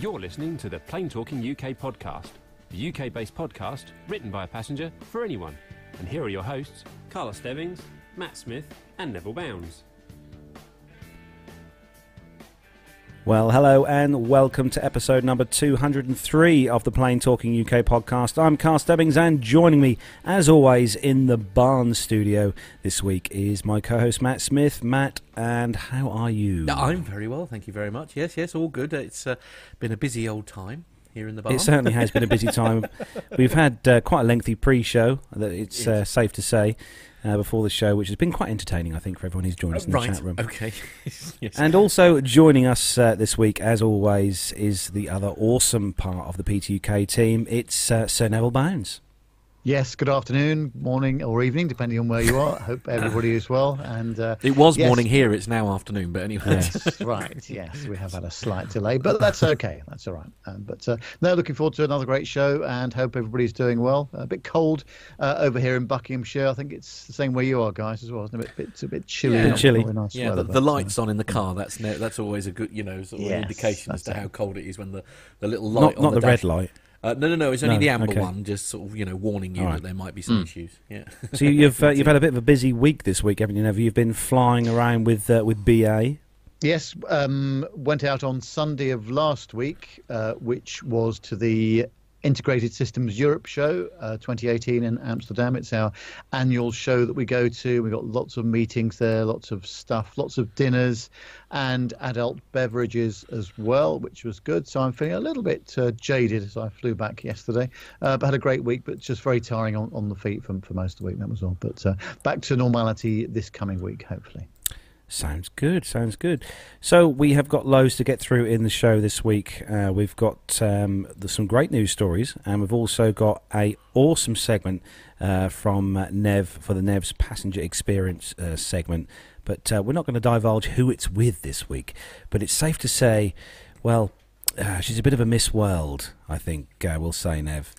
You're listening to the Plain Talking UK podcast, the UK based podcast written by a passenger for anyone. And here are your hosts, Carl Stebbings, Matt Smith, and Neville Bounds. Well, hello and welcome to episode number 203 of the Plain Talking UK podcast. I'm Carl Stebbings and joining me, as always, in the Barnes studio this week is my co host Matt Smith. Matt, and how are you? I'm very well, thank you very much. Yes, yes, all good. It's uh, been a busy old time here in the barn. It certainly has been a busy time. We've had uh, quite a lengthy pre show, it's uh, safe to say uh, before the show, which has been quite entertaining, I think, for everyone who's joined us in right. the chat room. Okay. yes. And also joining us uh, this week, as always, is the other awesome part of the PTUK team. It's uh, Sir Neville Bounds. Yes, good afternoon, morning, or evening, depending on where you are. Hope everybody is well. And uh, it was yes, morning here; it's now afternoon. But anyway, yes, right. Yes, we have had a slight delay, but that's okay. That's all right. Um, but uh, no, looking forward to another great show, and hope everybody's doing well. A bit cold uh, over here in Buckinghamshire. I think it's the same where you are, guys, as well. Isn't it? A bit, bit, a bit chilly. Yeah, not chilly. Nice yeah, weather, the, the but, uh, lights on in the car. That's ne- that's always a good, you know, sort of an Yes, indication as to it. how cold it is when the, the little light Not, on not the, the, red light. Uh, no, no, no. It's only No, the amber okay. one, just sort of you know warning you All right. that there might be some Mm. issues. Yeah. So you've uh, you've had a bit of a busy week this week, haven't you? Never you've been flying around with uh, with BA. Yes, um, went out on Sunday of last week, uh, which was to the Integrated Systems Europe show uh, 2018 in Amsterdam. It's our annual show that we go to. We've got lots of meetings there, lots of stuff, lots of dinners, and adult beverages as well, which was good. So I'm feeling a little bit uh, jaded as I flew back yesterday, uh, but had a great week, but just very tiring on, on the feet for, for most of the week. That was all. But uh, back to normality this coming week, hopefully. Sounds good. Sounds good. So we have got loads to get through in the show this week. Uh, we've got um, some great news stories, and we've also got a awesome segment uh, from uh, Nev for the Nev's passenger experience uh, segment. But uh, we're not going to divulge who it's with this week. But it's safe to say, well, uh, she's a bit of a Miss World. I think we'll say Nev.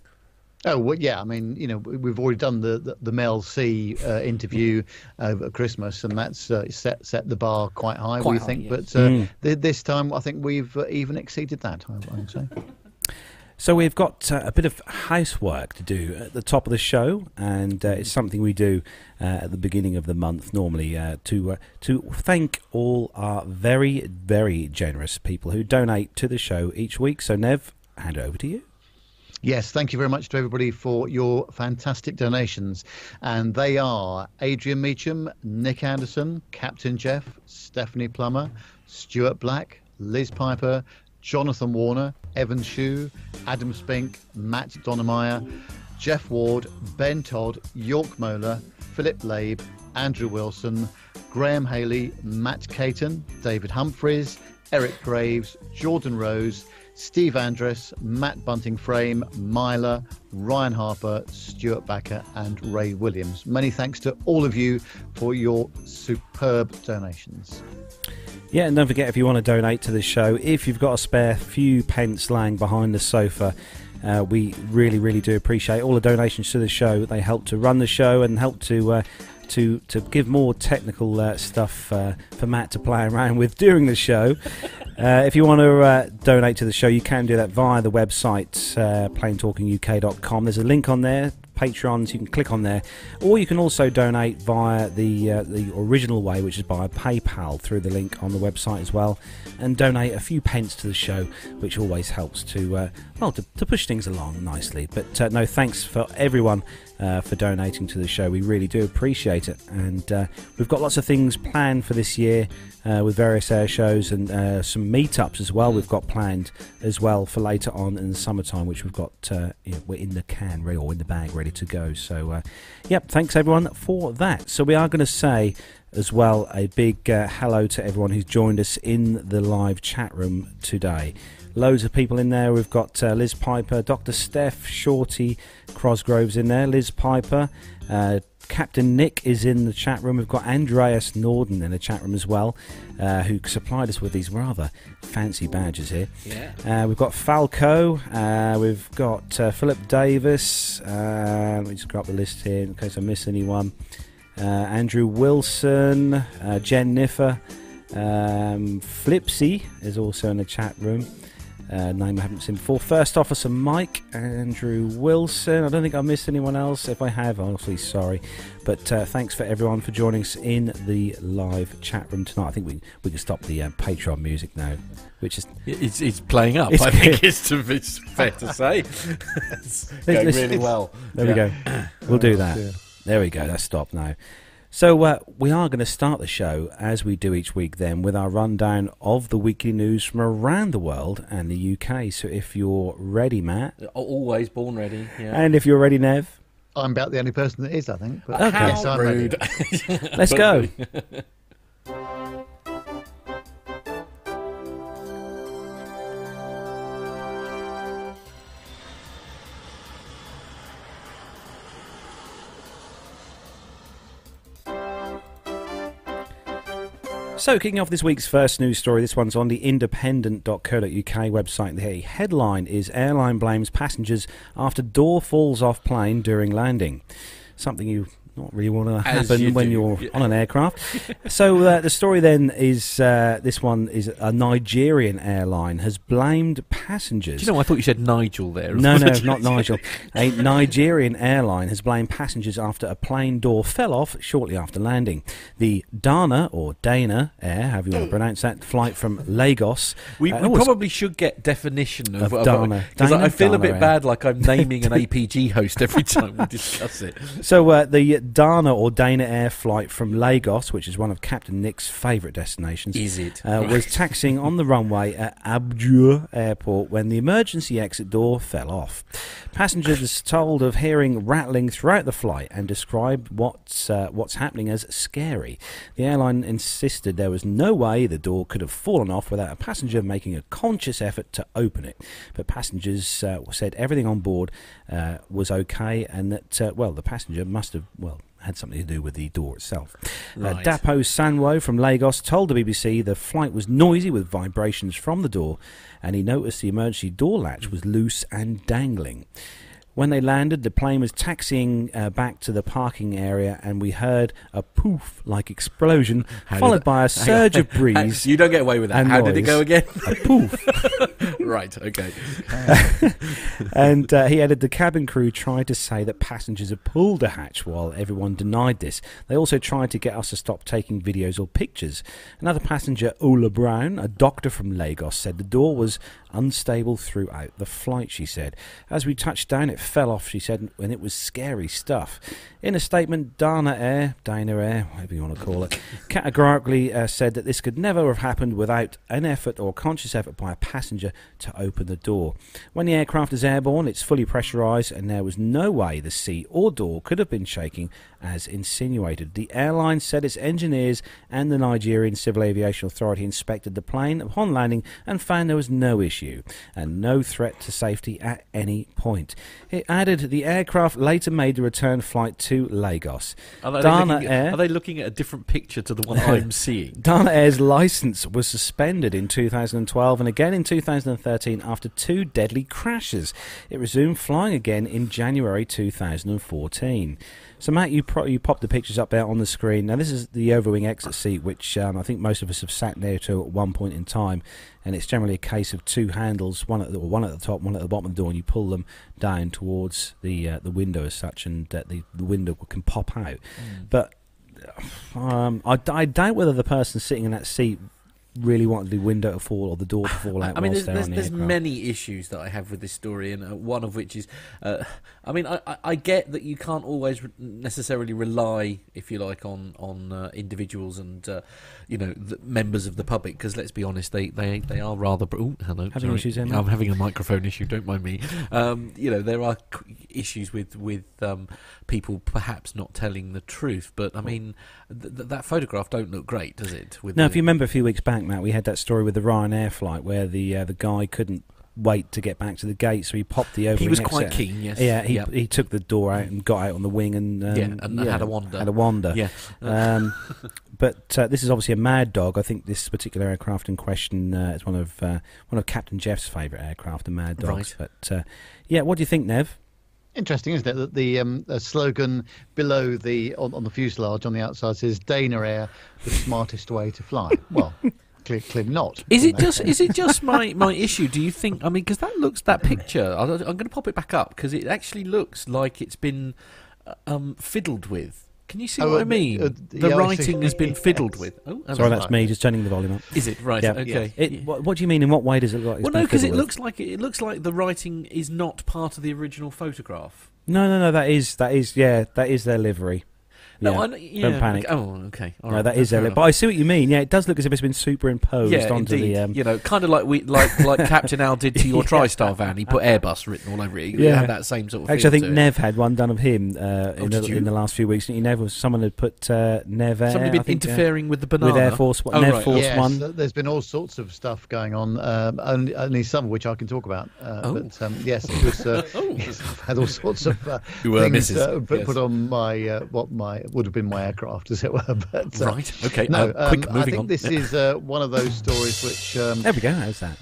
Oh well, yeah. I mean, you know, we- we've already done the the, the Mel C uh, interview over Christmas, and that's uh, set set the bar quite high. Quite we high, think, yes. but uh, Mm. th- this time I think we've uh, even exceeded that. I, I would say. So we've got uh, a bit of housework to do at the top of the show, and uh, it's something we do uh, at the beginning of the month normally uh, to uh, to thank all our very very generous people who donate to the show each week. So Nev, hand it over to you. Yes, thank you very much to everybody for your fantastic donations. And they are Adrian Meacham, Nick Anderson, Captain Jeff, Stephanie Plummer, Stuart Black, Liz Piper, Jonathan Warner, Evan Shue, Adam Spink, Matt Donemeyer, Jeff Ward, Ben Todd, York Mola, Philip Labe, Andrew Wilson, Graham Haley, Matt Caton, David Humphreys, Eric Graves, Jordan Rose, Steve Andress, Matt Bunting Frame, Myla, Ryan Harper, Stuart Backer, and Ray Williams. Many thanks to all of you for your superb donations. Yeah, and don't forget if you want to donate to the show, if you've got a spare few pence lying behind the sofa, uh, we really, really do appreciate all the donations to the show. They help to run the show and help to uh, to to give more technical uh, stuff uh, for Matt to play around with during the show. Uh, if you want to uh, donate to the show, you can do that via the website uh, plaintalkinguk.com. There's a link on there. Patreons, you can click on there, or you can also donate via the uh, the original way, which is by PayPal through the link on the website as well, and donate a few pence to the show, which always helps to uh, well to, to push things along nicely. But uh, no, thanks for everyone uh, for donating to the show. We really do appreciate it, and uh, we've got lots of things planned for this year uh, with various air shows and uh, some meetups as well. We've got planned as well for later on in the summertime, which we've got uh, you know, we're in the can ready or in the bag ready to go. So, yep, thanks everyone for that. So we are going to say as well a big hello to everyone who's joined us in the live chat room today. Loads of people in there. We've got uh, Liz Piper, Dr. Steph, Shorty, Crosgroves in there, Liz Piper, uh, Captain Nick is in the chat room. We've got Andreas Norden in the chat room as well, uh, who supplied us with these rather fancy badges here. Yeah. Uh, we've got Falco. Uh, we've got uh, Philip Davis. Uh, let me just grab the list here in case I miss anyone. Uh, Andrew Wilson, uh, Jen Niffer, um, Flipsy is also in the chat room. Uh, name I haven't seen before. First Officer Mike, Andrew Wilson. I don't think I missed anyone else. If I have, honestly, sorry. But uh, thanks for everyone for joining us in the live chat room tonight. I think we we can stop the uh, Patreon music now, which is It's, it's playing up. It's I think it's, to, it's fair to say. it's going really well. There Yeah. we go. We'll do that. There we go. That's stopped now. So uh, we are going to start the show as we do each week, then with our rundown of the weekly news from around the world and the UK. So if you're ready, Matt, Always born ready. Yeah. and if you're ready, Nev, I'm about the only person that is, I think. But Okay. yes, How I'm ready. rude. let's go. So, kicking off this week's first news story, this one's on the independent.co.uk website. The headline is Airline blames passengers after door falls off plane during landing. Something you not really want to happen you when do. you're Yeah. on an aircraft. so, uh, the story then is uh, this one is a Nigerian airline has blamed passengers. Do you know, I thought you said Nigel there. No, no, not Nigel. A Nigerian airline has blamed passengers after a plane door fell off shortly after landing. The Dana, or Dana Air, however you want to pronounce that, flight from Lagos. We, uh, we oh, probably should get definition of, Of Dana. because Dana, I feel a bit yeah. bad, like I'm naming an APG host every time we discuss it. So uh, the Dana or Dana Air flight from Lagos, which is one of Captain Nick's favourite destinations, Is it? uh, was taxiing on the runway at Abuja Airport when the emergency exit door fell off. Passengers told of hearing rattling throughout the flight and described what's uh, what's happening as scary. The airline insisted there was no way the door could have fallen off without a passenger making a conscious effort to open it. But passengers uh, said everything on board uh, was okay and that uh, well the passenger must have well had something to do with the door itself. Uh, Dapo Sanwo from Lagos told the BBC the flight was noisy with vibrations from the door, and he noticed the emergency door latch was loose and dangling. When they landed, the plane was taxiing uh, back to the parking area, and we heard a poof like explosion, How followed by a surge of breeze. You don't get away with that. How did it go again? a poof. right, okay. and uh, he added the cabin crew tried to say that passengers had pulled a hatch while everyone denied this. They also tried to get us to stop taking videos or pictures. Another passenger, Ola Brown, a doctor from Lagos, said the door was unstable throughout the flight, she said. As we touched down, it fell off, she said, and it was scary stuff. In a statement, Dana Air, Dana Air, whatever you want to call it, categorically uh, said that this could never have happened without an effort or conscious effort by a passenger to open the door. When the aircraft is airborne, it's fully pressurised, and there was no way the seat or door could have been shaking as insinuated. The airline said its engineers and the Nigerian Civil Aviation Authority inspected the plane upon landing and found there was no issue and no threat to safety at any point. It added the aircraft later made the return flight to Lagos. Are they, Dana looking, Air. are they looking at a different picture to the one I'm seeing? Dana Air's license was suspended in 2012 and again in 2013 after two deadly crashes. It resumed flying again in January 2014. So, Matt, you, pro- you popped the pictures up there on the screen. Now, this is the overwing exit seat, which um, I think most of us have sat near to at one point in time. And it's generally a case of two handles, one at the, one at the top, one at the bottom of the door, and you pull them down towards the uh, the window as such, and uh, the, the window can pop out. But um, I, I doubt whether the person sitting in that seat really wanted the window to fall or the door to fall out. I mean, there's, there's, on the there's many issues that I have with this story, and uh, one of which is, uh, I mean, I, I, get that you can't always necessarily rely, if you like, on on uh, individuals and uh, you know the members of the public, because let's be honest, they they, they are rather. Ooh, hello, Having sorry. issues there, I'm having a microphone issue. Don't mind me. Um, you know, there are issues with with um, people perhaps not telling the truth, but I mean, th- th- that photograph don't look great, does it? With Now, the- if you remember a few weeks back, Matt, we had that story with the Ryanair flight where the uh, the guy couldn't wait to get back to the gate, so he popped the over. he was quite keen. Yes. Yeah, he Yep. he took the door out and got out on the wing and um, Yeah, and had a wander. Had a wander. Yeah. Um, but uh, this is obviously a Mad Dog. I think this particular aircraft in question uh, is one of uh, one of Captain Jeff's favourite aircraft, the Mad Dogs. But uh, yeah, what do you think, Nev? Interesting, isn't it, that the um, the slogan below the on, on the fuselage on the outside says "Dana Air, the smartest way to fly." Well, clear, clearly not. Is it know. just is it just my, my issue? Do you think? I mean, because that looks that picture. I- I'm going to pop it back up because it actually looks like it's been uh, um, fiddled with. Can you see Oh, what uh, I mean? uh, the yeah, writing has been fiddled Yes. with. Oh, Sorry, hello. that's me just turning the volume up. Is it right? Yeah. Okay. It, Yeah. what, what do you mean? In what way does it look like? well, no, because it fiddled with? looks like it, it looks like the writing is not part of the original photograph. No, no, no. That is that is yeah. That is their livery. No, Yeah. I, kn- yeah, panic. okay. Oh, okay. All no, right. that is Fair their. Li- enough. but I see what you mean. Yeah, it does look as if it's been superimposed yeah, onto indeed. the. Um, you know, kind of like we like like Captain Al did to your Yeah. TriStar van. He put Airbus written all over it. He Yeah. had that same sort of. Actually, I think to it. Nev had one done of him uh, Oh, in, the, in the last few weeks. didn't you, Nev was someone had put uh, Nev Air, Somebody been think, uh, interfering with the banana with Air Force One. Oh, Nev right. Force yes, One. uh, there's been all sorts of stuff going on, um, only, only some of which I can talk about. Uh, Oh. But um, yes, it was, uh, Oh. I've had all sorts of uh, You were things uh, put, yes. put on my uh, what my would have been my aircraft, as it were. But uh, Right. Okay. no, uh, quick. um, I think on. this is uh, one of those stories which um, There we go. How's that?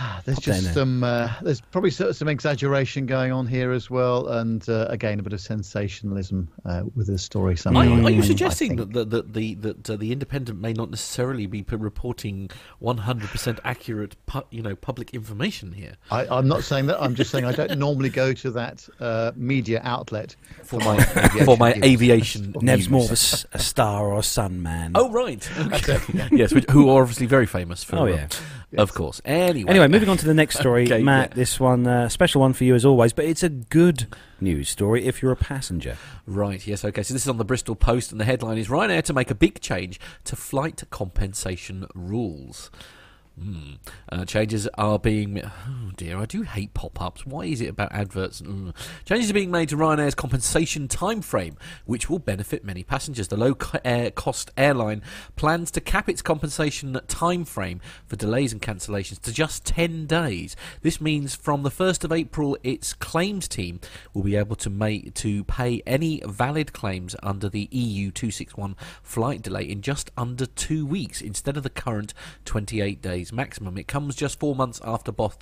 there's just some uh, there's probably some exaggeration going on here as well, and uh, again a bit of sensationalism uh, with the story. Are, are you suggesting think. that, that, that the that uh, the Independent may not necessarily be reporting 100% accurate, pu- you know, public information here I, I'm not saying that. I'm just saying I don't normally go to that uh, media outlet for my for my aviation? Nev's news. more of a, s- a star or a sun man. Oh right, okay. yes, which, who are obviously very famous for. Oh, uh, yeah. of course. Anyway, Anyway, moving on to the next story, Okay, Matt. yeah. This one, uh, special one for you as always, but it's a good news story if you're a passenger. Right, yes, okay. So this is on the Bristol Post, and the headline is Ryanair to make a big change to flight compensation rules. Hmm. Uh, changes are being. Oh dear, I do hate pop ups. Why is it about adverts? Mm. Changes are being made to Ryanair's compensation time frame, which will benefit many passengers. The low cost airline plans to cap its compensation time frame for delays and cancellations to just 10 days. This means from the 1st of April, its claims team will be able to make to pay any valid claims under the EU 261 flight delay in just under two weeks instead of the current 28 days maximum. It comes just four months after boss,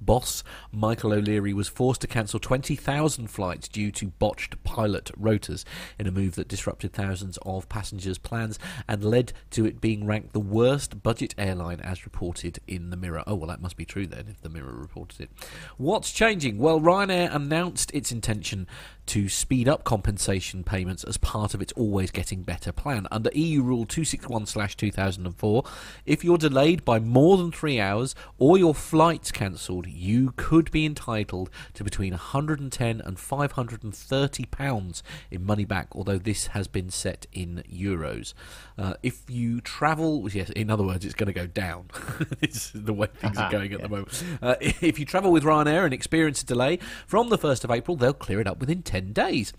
boss Michael O'Leary was forced to cancel 20,000 flights due to botched pilot rotas in a move that disrupted thousands of passengers' plans and led to it being ranked the worst budget airline as reported in the Mirror. Oh, well, that must be true then if the Mirror reported it. What's changing? Well, Ryanair announced its intention to speed up compensation payments as part of its Always Getting Better plan. Under EU Rule 261 2004, if you're delayed by more than three hours or your flight's cancelled, you could be entitled to between 110 and 530 pounds in money back, although this has been set in euros. Uh, if you travel, yes, in other words, it's going to go down. this is the way things are going at the moment. Uh, if you travel with Ryanair and experience a delay from the 1st of April, they'll clear it up within 10 days.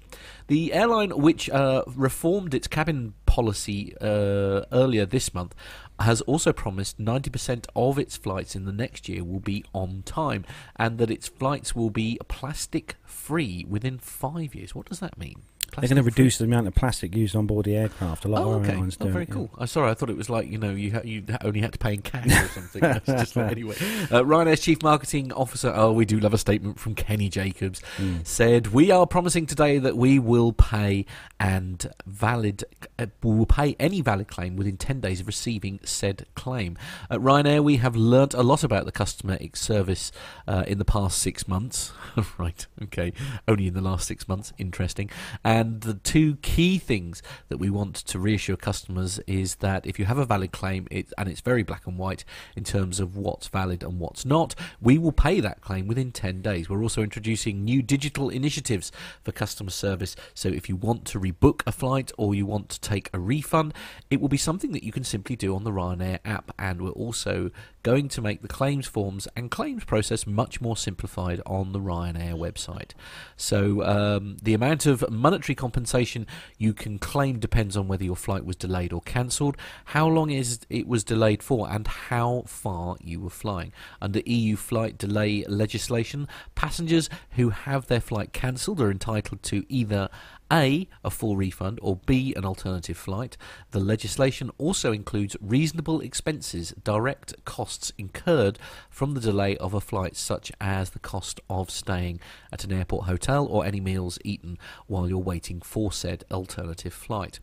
The airline, which uh, reformed its cabin policy uh, earlier this month, has also promised 90% of its flights in the next year will be on time and that its flights will be plastic free within five years. What does that mean? They're going to reduce the amount of plastic used on board the aircraft. A lot Oh, of okay. airlines Oh, do. very it, cool. I'm sorry, I thought it was like you know you ha- you only had to pay in cash or something. That's just like, anyway, uh, Ryanair's chief marketing officer. Oh, we do love a statement from Kenny Jacobs. Mm. Said we are promising today that we will pay and valid uh, we will pay any valid claim within 10 days of receiving said claim. At Ryanair, we have learnt a lot about the customer service uh, in the past six months. right, okay, only in the last six months. Interesting. And the two key things that we want to reassure customers is that if you have a valid claim, it, and it's very black and white in terms of what's valid and what's not, we will pay that claim within 10 days. We're also introducing new digital initiatives for customer service. So if you want to rebook a flight or you want to take a refund, it will be something that you can simply do on the Ryanair app. And we're also going to make the claims forms and claims process much more simplified on the Ryanair website. So um, the amount of monetary compensation you can claim depends on whether your flight was delayed or cancelled, how long is it was delayed for, and how far you were flying. Under EU flight delay legislation, passengers who have their flight cancelled are entitled to either a, a full refund, or B, an alternative flight. The legislation also includes reasonable expenses, direct costs incurred from the delay of a flight, such as the cost of staying at an airport hotel or any meals eaten while you're waiting for said alternative flight.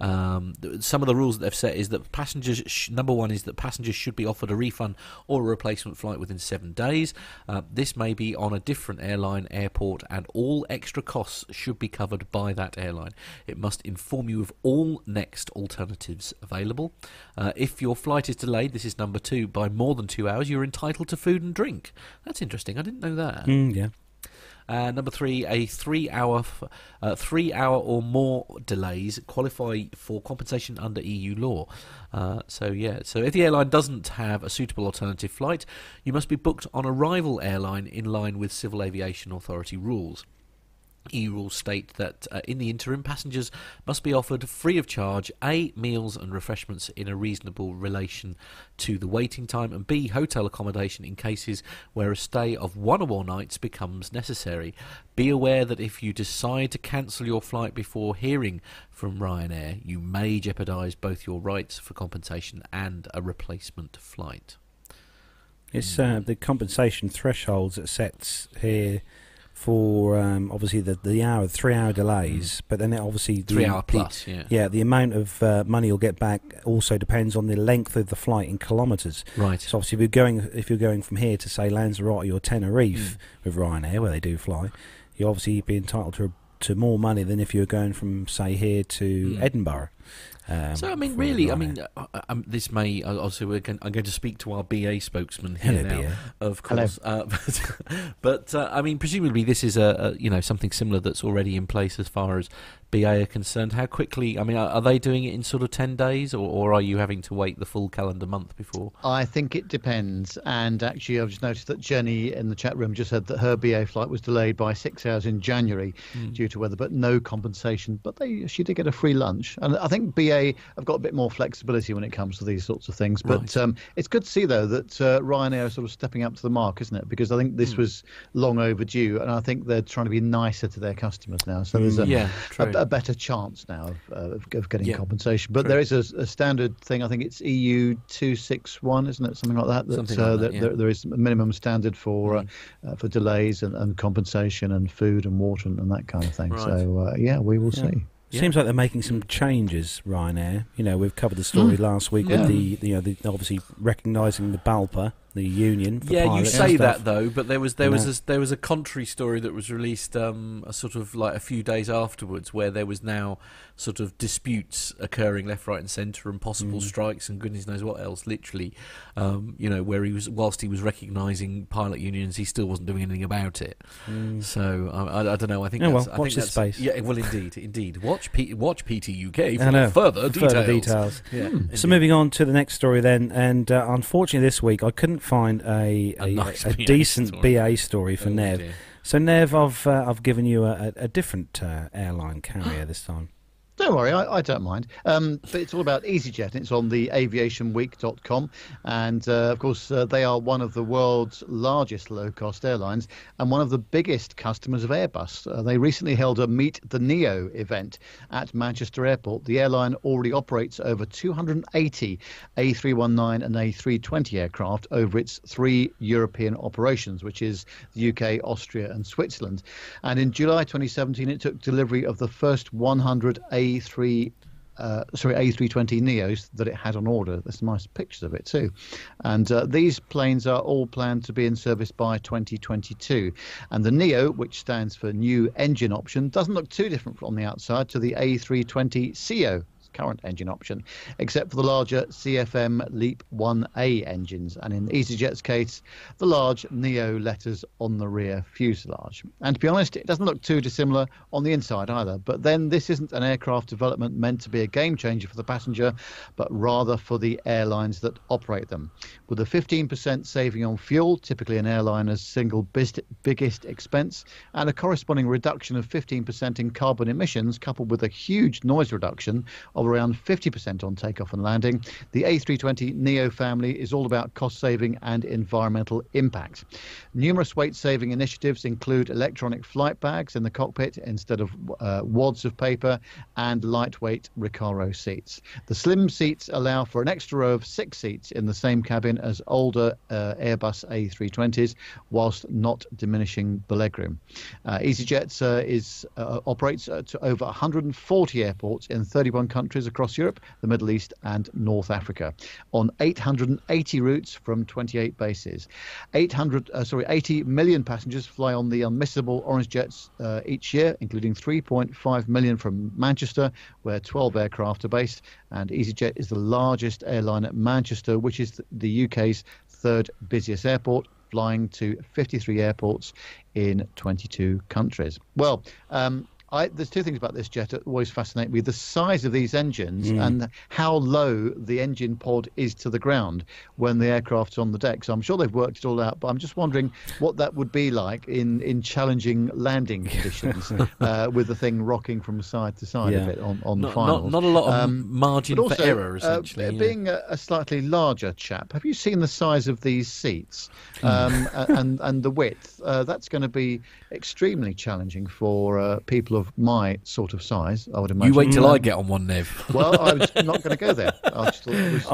Um, some of the rules that they've set is that passengers, sh- number one, is that passengers should be offered a refund or a replacement flight within seven days. Uh, this may be on a different airline, airport, and all extra costs should be covered by that airline. It must inform you of all next alternatives available. Uh, if your flight is delayed, this is number two, by more than two hours, you're entitled to food and drink. That's interesting. I didn't know that. Mm, yeah. Uh, number three, a three-hour, uh, three-hour or more delays qualify for compensation under EU law. Uh, so yeah, so if the airline doesn't have a suitable alternative flight, you must be booked on a rival airline in line with Civil Aviation Authority rules. EU rules state that uh, in the interim, passengers must be offered free of charge A. meals and refreshments in a reasonable relation to the waiting time, and B. hotel accommodation in cases where a stay of one or more nights becomes necessary. Be aware that if you decide to cancel your flight before hearing from Ryanair, you may jeopardise both your rights for compensation and a replacement flight. It's uh, the compensation thresholds it sets here for um, obviously the the hour three hour delays, but then it obviously the, Three hour the- plus, yeah. yeah, the amount of uh, money you'll get back also depends on the length of the flight in kilometres. Right. So obviously, if you're going if you're going from here to say Lanzarote or Tenerife Mm. with Ryanair, where they do fly, you obviously be entitled to to more money than if you were going from say here to Mm. Edinburgh. Um, So I mean, really, I mean, uh, uh, um, this may uh, also we're going, I'm going to speak to our BA spokesman here Hello, now, BA. of Hello. course. Uh, but but uh, I mean, presumably this is a, a you know something similar that's already in place as far as BA are concerned. How quickly? I mean, are, are they doing it in sort of ten days, or, or are you having to wait the full calendar month before? I think it depends. And actually, I've just noticed that Jenny in the chat room just said that her BA flight was delayed by six hours in January Hmm. due to weather, but no compensation. But they she did get a free lunch. And I think BA have got a bit more flexibility when it comes to these sorts of things. But Right. um, it's good to see, though, that uh, Ryanair are sort of stepping up to the mark, isn't it? Because I think this Hmm. was long overdue. And I think they're trying to be nicer to their customers now. So there's a, Yeah, a. a better chance now of, uh, of, of getting Yeah, compensation. But true. there is a, a standard thing. I think it's EU two six one, isn't it? Something like that. that, Something uh, like that, yeah. there, there is a minimum standard for Mm. uh, uh, for delays and, and compensation and food and water and, and that kind of thing. Right. So uh, yeah, we will Yeah. see. Yeah. Seems like they're making some changes, Ryanair. You know, we've covered the story last week. Yeah. with the, the, you know, the, obviously recognising the BALPA, the union. For yeah, you say that though, but there was there was a, there was a contrary story that was released um, a sort of like a few days afterwards, where there was now sort of disputes occurring left, right, and centre, and possible Mm. strikes, and goodness knows what else. Literally, um, you know, where he was whilst he was recognising pilot unions, he still wasn't doing anything about it. Mm. So I, I, I don't know. I think Yeah, that's, well, I watch think space. Yeah, well, indeed, indeed. Watch P, watch PTUK for further details. Further details. Yeah, Hmm. So moving on to the next story then, and uh, unfortunately this week I couldn't find a, A a, nice a BA decent story. BA story for Oh, Nev. dear. So Nev, I've uh, I've given you a, a, a different uh, airline carrier this time. Don't worry, I, I don't mind. Um, but it's all about EasyJet. It's on the aviationweek.com. And uh, of course, uh, they are one of the world's largest low cost airlines and one of the biggest customers of Airbus. Uh, they recently held a Meet the Neo event at Manchester Airport. The airline already operates over 280 A319 and A320 aircraft over its three European operations, which is the UK, Austria, and Switzerland. And in July 2017, it took delivery of the first 100 A3 uh, sorry, A320 Neos that it had on order. There's nice pictures of it too. And uh, these planes are all planned to be in service by 2022. And the Neo, which stands for New Engine Option, doesn't look too different from the outside to the A320 CO current engine option, except for the larger CFM Leap 1A engines, and in EasyJet's case, the large Neo letters on the rear fuselage. And to be honest, it doesn't look too dissimilar on the inside either. But then this isn't an aircraft development meant to be a game changer for the passenger, but rather for the airlines that operate them. With a 15% saving on fuel, typically an airliner's single biggest expense, and a corresponding reduction of 15% in carbon emissions, coupled with a huge noise reduction of around 50% on takeoff and landing, the A320 Neo family is all about cost saving and environmental impact. Numerous weight saving initiatives include electronic flight bags in the cockpit instead of uh, wads of paper and lightweight Recaro seats. The slim seats allow for an extra row of six seats in the same cabin as older uh, Airbus A320s, whilst not diminishing the legroom. Uh, EasyJet uh, is uh, operates uh, to over 140 airports in 31 countries countries across Europe, the Middle East, and North Africa, on 880 routes from 28 bases. 800, uh, sorry, 80 million passengers fly on the unmissable Orange Jets uh, each year, including 3.5 million from Manchester, where 12 aircraft are based, and EasyJet is the largest airline at Manchester, which is the UK's third busiest airport flying to 53 airports in 22 countries. Well, um, I, there's two things about this jet that always fascinate me: the size of these engines mm. and how low the engine pod is to the ground when the aircraft's on the deck. So I'm sure they've worked it all out, but I'm just wondering what that would be like in, in challenging landing conditions uh, with the thing rocking from side to side yeah. a bit on, on not, the final. Not, not, a lot of um, margin also, for error, uh, essentially. Uh, yeah. Being a, a, slightly larger chap, have you seen the size of these seats um, and and the width? Uh, that's going to be extremely challenging for uh, people of my sort of size, I would imagine. You wait till I get on one, Nev. Well, I was not going to go there. I just thought it was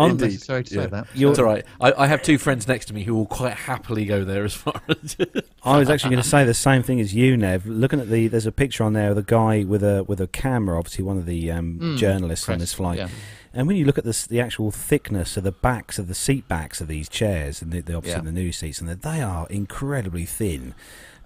to yeah. say that. You're, all right. I, I, have two friends next to me who will quite happily go there as far as. I was actually going to say the same thing as you, Nev. Looking at the, there's a picture on there of the guy with a with a camera, obviously one of the um, mm, journalists press, on this flight. Yeah. And when you look at the, the actual thickness of the backs of the seat backs of these chairs, and the, the obviously yeah. the new seats, and they are incredibly thin.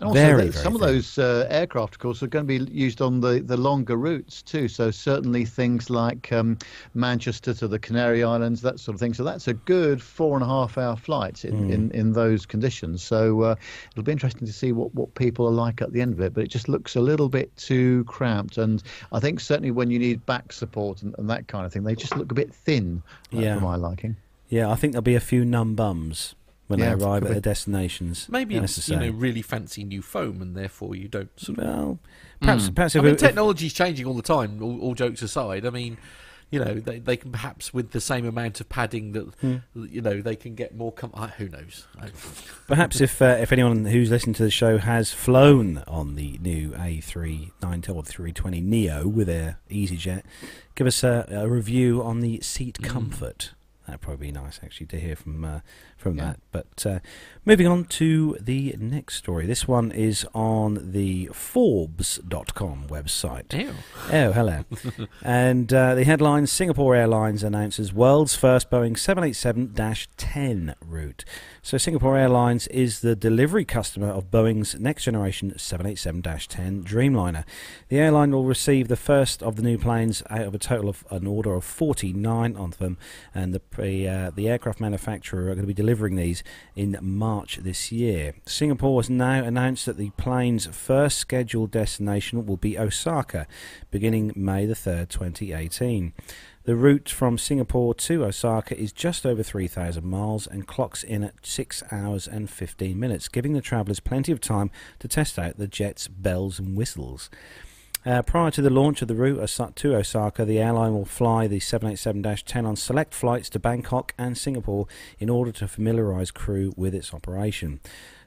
And also, very, the, very some thin. of those uh, aircraft, of course, are going to be used on the, the longer routes too. So certainly things like um, Manchester to the Canary Islands, that sort of thing. So that's a good four and a half hour flight in, mm. in, in those conditions. So uh, it'll be interesting to see what, what people are like at the end of it. But it just looks a little bit too cramped. And I think certainly when you need back support and, and that kind of thing, they just look a bit thin uh, yeah. for my liking. Yeah, I think there'll be a few numb bums when yeah, they arrive at their destinations. Maybe it's you know really fancy new foam, and therefore you don't. Sort of, well, perhaps mm. perhaps. I mean, technology's changing all the time. All, all, jokes aside, I mean, you know, they they can perhaps with the same amount of padding that mm. you know they can get more. Com- who knows? perhaps if uh, if anyone who's listening to the show has flown on the new A390 or 320 Neo with their EasyJet, give us a, a review on the seat mm. comfort. That'd probably be nice actually to hear from uh, from yeah. that. But uh, moving on to the next story. This one is on the Forbes.com website. Ew. Oh, hello. and uh, the headline Singapore Airlines announces world's first Boeing 787 10 route. So, Singapore Airlines is the delivery customer of Boeing's next generation 787 10 Dreamliner. The airline will receive the first of the new planes out of a total of an order of 49 of them, and the, uh, the aircraft manufacturer are going to be delivering these in March this year. Singapore has now announced that the plane's first scheduled destination will be Osaka, beginning May the 3rd, 2018. The route from Singapore to Osaka is just over 3,000 miles and clocks in at 6 hours and 15 minutes, giving the travellers plenty of time to test out the jet's bells and whistles. Uh, prior to the launch of the route to Osaka, the airline will fly the 787-10 on select flights to Bangkok and Singapore in order to familiarise crew with its operation.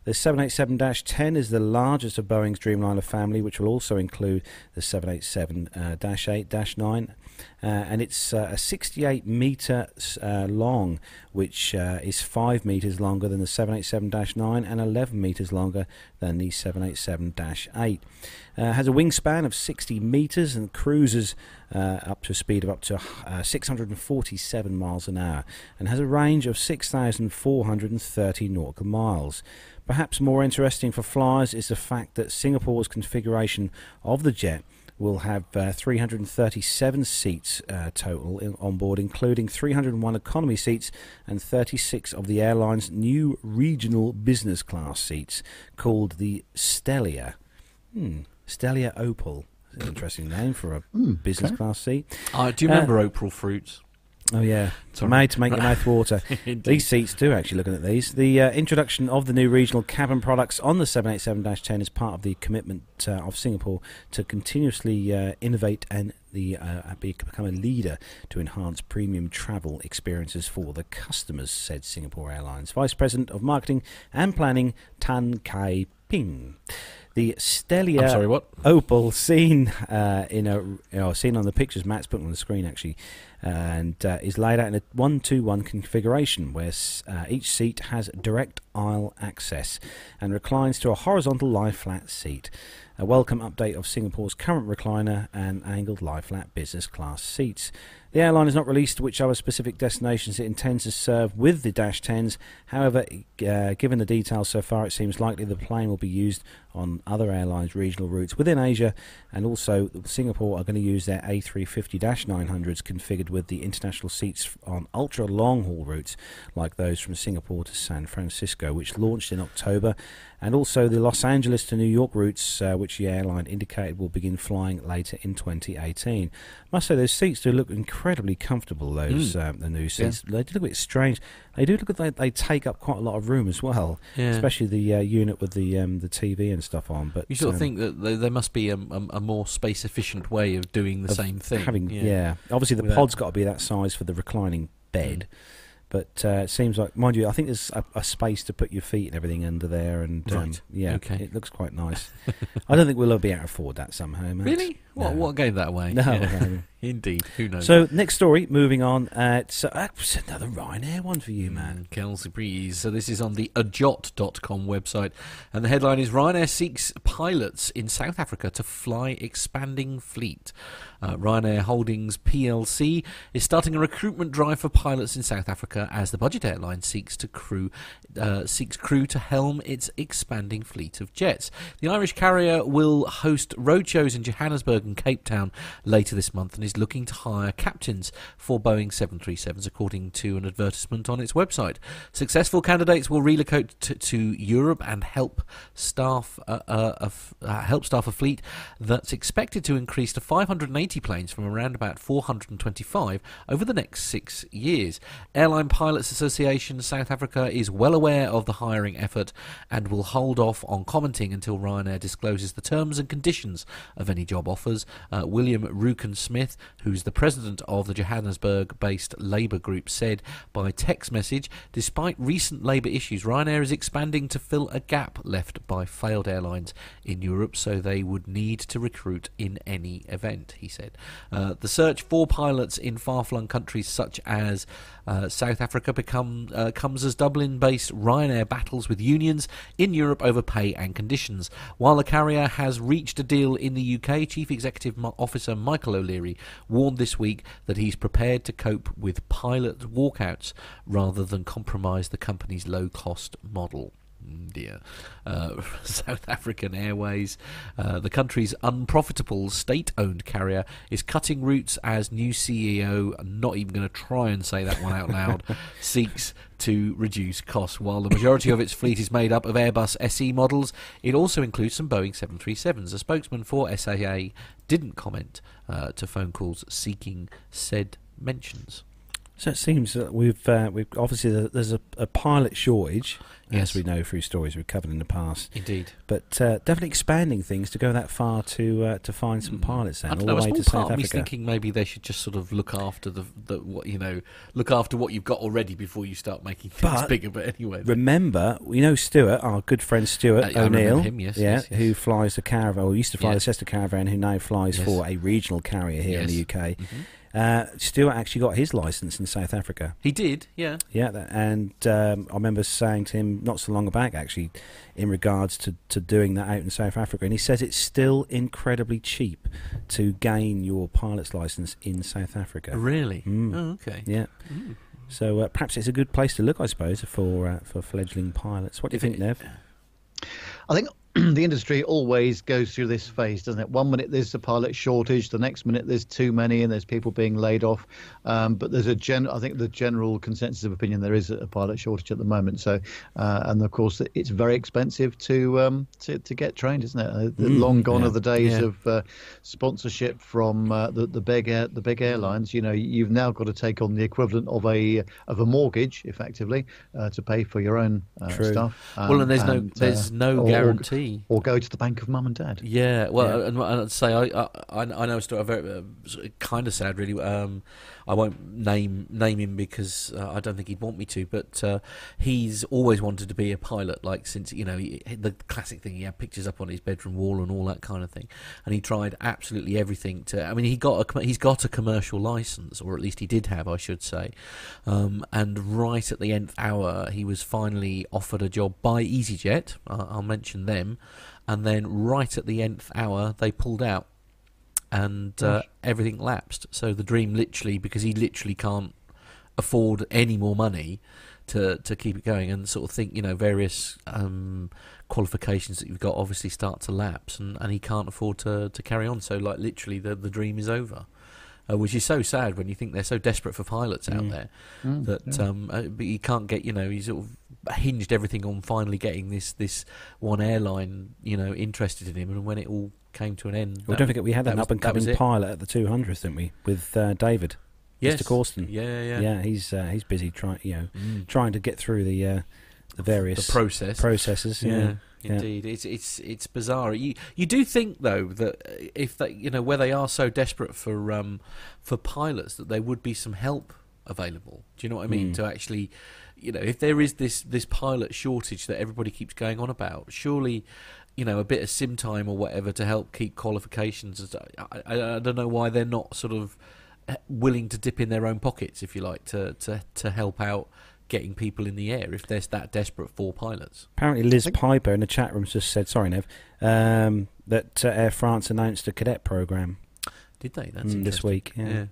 The 787-10 is the largest of Boeing's Dreamliner family, which will also include the 787-8-9 uh, and it's uh, a 68 meter uh, long, which uh, is 5 meters longer than the 787-9 and 11 meters longer than the 787-8. Uh, has a wingspan of 60 meters and cruises uh, up to a speed of up to 647 miles an hour and has a range of 6,430 nautical miles. Perhaps more interesting for flyers is the fact that Singapore's configuration of the jet will have uh, 337 seats uh, total in, on board, including 301 economy seats and 36 of the airline's new regional business class seats, called the Stelia. Hmm, Stelia Opal. Interesting name for a mm, business okay. class seat. Uh, do you remember uh, Opal fruits? Oh yeah, Sorry. made to make your mouth water. these seats do actually. Looking at these, the uh, introduction of the new regional cabin products on the 787-10 is part of the commitment uh, of Singapore to continuously uh, innovate and the uh, become a leader to enhance premium travel experiences for the customers," said Singapore Airlines Vice President of Marketing and Planning Tan Kai Ping. The Stelia sorry, what? Opal seen uh, in a you know, seen on the pictures Matt's put on the screen actually, and uh, is laid out in a one-two-one configuration where uh, each seat has direct aisle access and reclines to a horizontal lie-flat seat. A welcome update of Singapore's current recliner and angled lie-flat business class seats. The airline has not released which other specific destinations it intends to serve with the Dash 10s. However, uh, given the details so far, it seems likely the plane will be used on other airlines' regional routes within Asia, and also Singapore are going to use their A350-900s configured with the international seats on ultra long haul routes like those from Singapore to San Francisco, which launched in October, and also the Los Angeles to New York routes, uh, which the airline indicated will begin flying later in 2018. Must say those seats do look incredibly comfortable. Those Mm. um, the new seats, they do look a bit strange. They do look like they, they take up quite a lot of room as well, Yeah. especially the uh, unit with the um, the TV and stuff on. But You sort of um, think that there, must be a, a, a more space efficient way of doing the of same thing. Having yeah, obviously the Without- pod's got to be that size for the reclining bed. But uh, it seems like, mind you, I think there's a, a space to put your feet and everything under there, and um, yeah, Okay. it looks quite nice. I don't think we'll ever be able to afford that somehow, Matt. Really? What, what gave that away? No. Yeah. Indeed. Who knows? So next story, moving on. Uh, it's, uh, it's another Ryanair one for you, man. Mm, Kelsey Breeze. So this is on the ajot.com website, and the headline is Ryanair seeks pilots in South Africa to fly expanding fleet. Uh, Ryanair Holdings PLC is starting a recruitment drive for pilots in South Africa as the budget airline seeks to crew uh, seeks crew to helm its expanding fleet of jets. The Irish carrier will host roadshows in Johannesburg and Cape Town later this month and is looking to hire captains for Boeing 737s, according to an advertisement on its website. Successful candidates will relocate to, to Europe and help staff uh, uh, uh, help staff a fleet that's expected to increase to 580 planes from around about 425 over the next six years. Airline Pilots Association South Africa is well aware of the hiring effort and will hold off on commenting until Ryanair discloses the terms and conditions of any job offers. Uh, William Ruken Smith, who's the president of the Johannesburg based Labour group, said by text message Despite recent Labour issues, Ryanair is expanding to fill a gap left by failed airlines in Europe, so they would need to recruit in any event, he said. Uh, the search for pilots in far flung countries such as uh, South Africa become, uh, comes as Dublin based Ryanair battles with unions in Europe over pay and conditions. While the carrier has reached a deal in the UK, Chief Executive Officer Michael O'Leary warned this week that he's prepared to cope with pilot walkouts rather than compromise the company's low cost model. Dear. Uh, South African Airways, uh, the country's unprofitable state owned carrier, is cutting routes as new CEO, I'm not even going to try and say that one out loud, seeks to reduce costs. While the majority of its fleet is made up of Airbus SE models, it also includes some Boeing 737s. A spokesman for SAA didn't comment uh, to phone calls seeking said mentions. So it seems that we've uh, we've obviously there's a, a pilot shortage, Yes. as we know through stories we've covered in the past. Indeed. But uh, definitely expanding things to go that far to uh, to find some pilots then, Mm. I all know. the way to South Africa. thinking maybe they should just sort of look after the, the what you know, look after what you've got already before you start making things But bigger. But anyway, Remember, you know Stuart, our good friend Stuart I- I O'Neill, him, yes, yeah, yes, who flies the caravan, or used to fly Yeah. the Cessna caravan, who now flies for a regional carrier here in the. UK. Mhm. Uh, Stuart actually got his license in South Africa. he did, yeah. Yeah, that, and um, I remember saying to him not so long back, actually, in regards to, to doing that out in South Africa, and he says it's still incredibly cheap to gain your pilot's license in South Africa. Really? Mm. Oh, okay. Yeah, Mm. so uh, perhaps it's a good place to look, I suppose, for uh, for fledgling pilots. What do you If think, it- Nev? I think the industry always goes through this phase, doesn't it? One minute there's a pilot shortage, the next minute there's too many, and there's people being laid off. Um, but there's a gen. I think the general consensus of opinion there is a pilot shortage at the moment. So, uh, and of course it's very expensive to um, to, to get trained, isn't it? Uh, Mm, long gone yeah, are the days yeah. of uh, sponsorship from uh, the the big air, the big airlines. You know, you've now got to take on the equivalent of a of a mortgage, effectively, uh, to pay for your own uh, True. stuff. well, and there's no uh, there's no guarantee. Or go to the bank of mum and dad. Yeah, well, and, and I'd say I, I I know a story, a very uh, kind of sad, really. Um, I won't name name him because uh, I don't think he'd want me to, but uh, he's always wanted to be a pilot. Like since you know he, the classic thing, he had pictures up on his bedroom wall and all that kind of thing, and he tried absolutely everything to. I mean, he got a he's got a commercial license, or at least he did have, I should say. Um, and right at the nth hour, he was finally offered a job by EasyJet. I'll mention them. And then right at the nth hour, they pulled out and uh, everything lapsed. So the dream literally, because he literally can't afford any more money to to keep it going, and sort of think, you know, various um, qualifications that you've got obviously start to lapse, and, and he can't afford to, to carry on. So like literally, the the dream is over. Uh, which is so sad when you think they're so desperate for pilots out Mm. there Mm, that yeah. um, uh, but he can't get you know he's sort of hinged everything on finally getting this this one airline you know interested in him and when it all came to an end Well, that don't forget we had that an up and coming pilot at the 200th, didn't we? With uh, David, yes. Mr. Corsten. yeah yeah, Yeah, he's uh, he's busy trying, you know, Mm. trying to get through the uh, the various the process processes. yeah, Yeah. Yeah. indeed it's it's it's bizarre you you do think though that uh, if they you know where they are so desperate for um for pilots that there would be some help available do you know what i mean Mm. to actually you know if there is this this pilot shortage that everybody keeps going on about surely you know a bit of sim time or whatever to help keep qualifications and stuff. I, I, I don't know why they're not sort of uh, willing to dip in their own pockets if you like to to to help out getting people in the air if they're that desperate for pilots Apparently, Liz think- Piper in the chat room just said, "Sorry, Nev, um, that uh, Air France announced a cadet program did they that's mm, this week." Yeah. Yeah.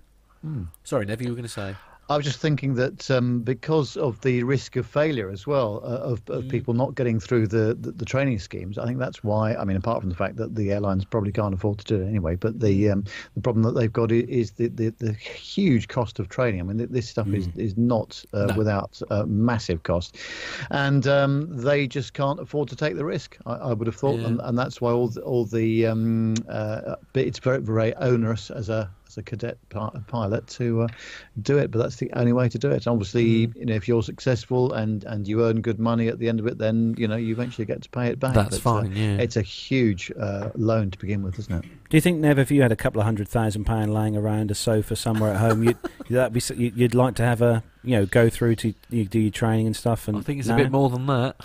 Mm. Sorry, Nev, you were going to say. I was just thinking that um, because of the risk of failure as well, uh, of, of Mm. people not getting through the, the, the training schemes, I think that's why. I mean, apart from the fact that the airlines probably can't afford to do it anyway, but the um, the problem that they've got is the, the, the huge cost of training. I mean, this stuff is, is not uh, No. without uh, massive cost, and um, they just can't afford to take the risk. I, I would have thought, Yeah. and, and that's why all the, all the um, uh, it's very very onerous as a as a cadet pilot to uh, do it, but that's the only way to do it. Obviously, Mm. you know, if you're successful and and you earn good money at the end of it, then you know you eventually get to pay it back. That's But, uh, fine, yeah. it's a huge uh, loan to begin with, isn't it? Do you think, Nev, if you had a couple of hundred thousand pound lying around a sofa somewhere at home, you'd that'd be you- you'd like to have a you know go through to you do your training and stuff? And I think it's no? a bit more than that.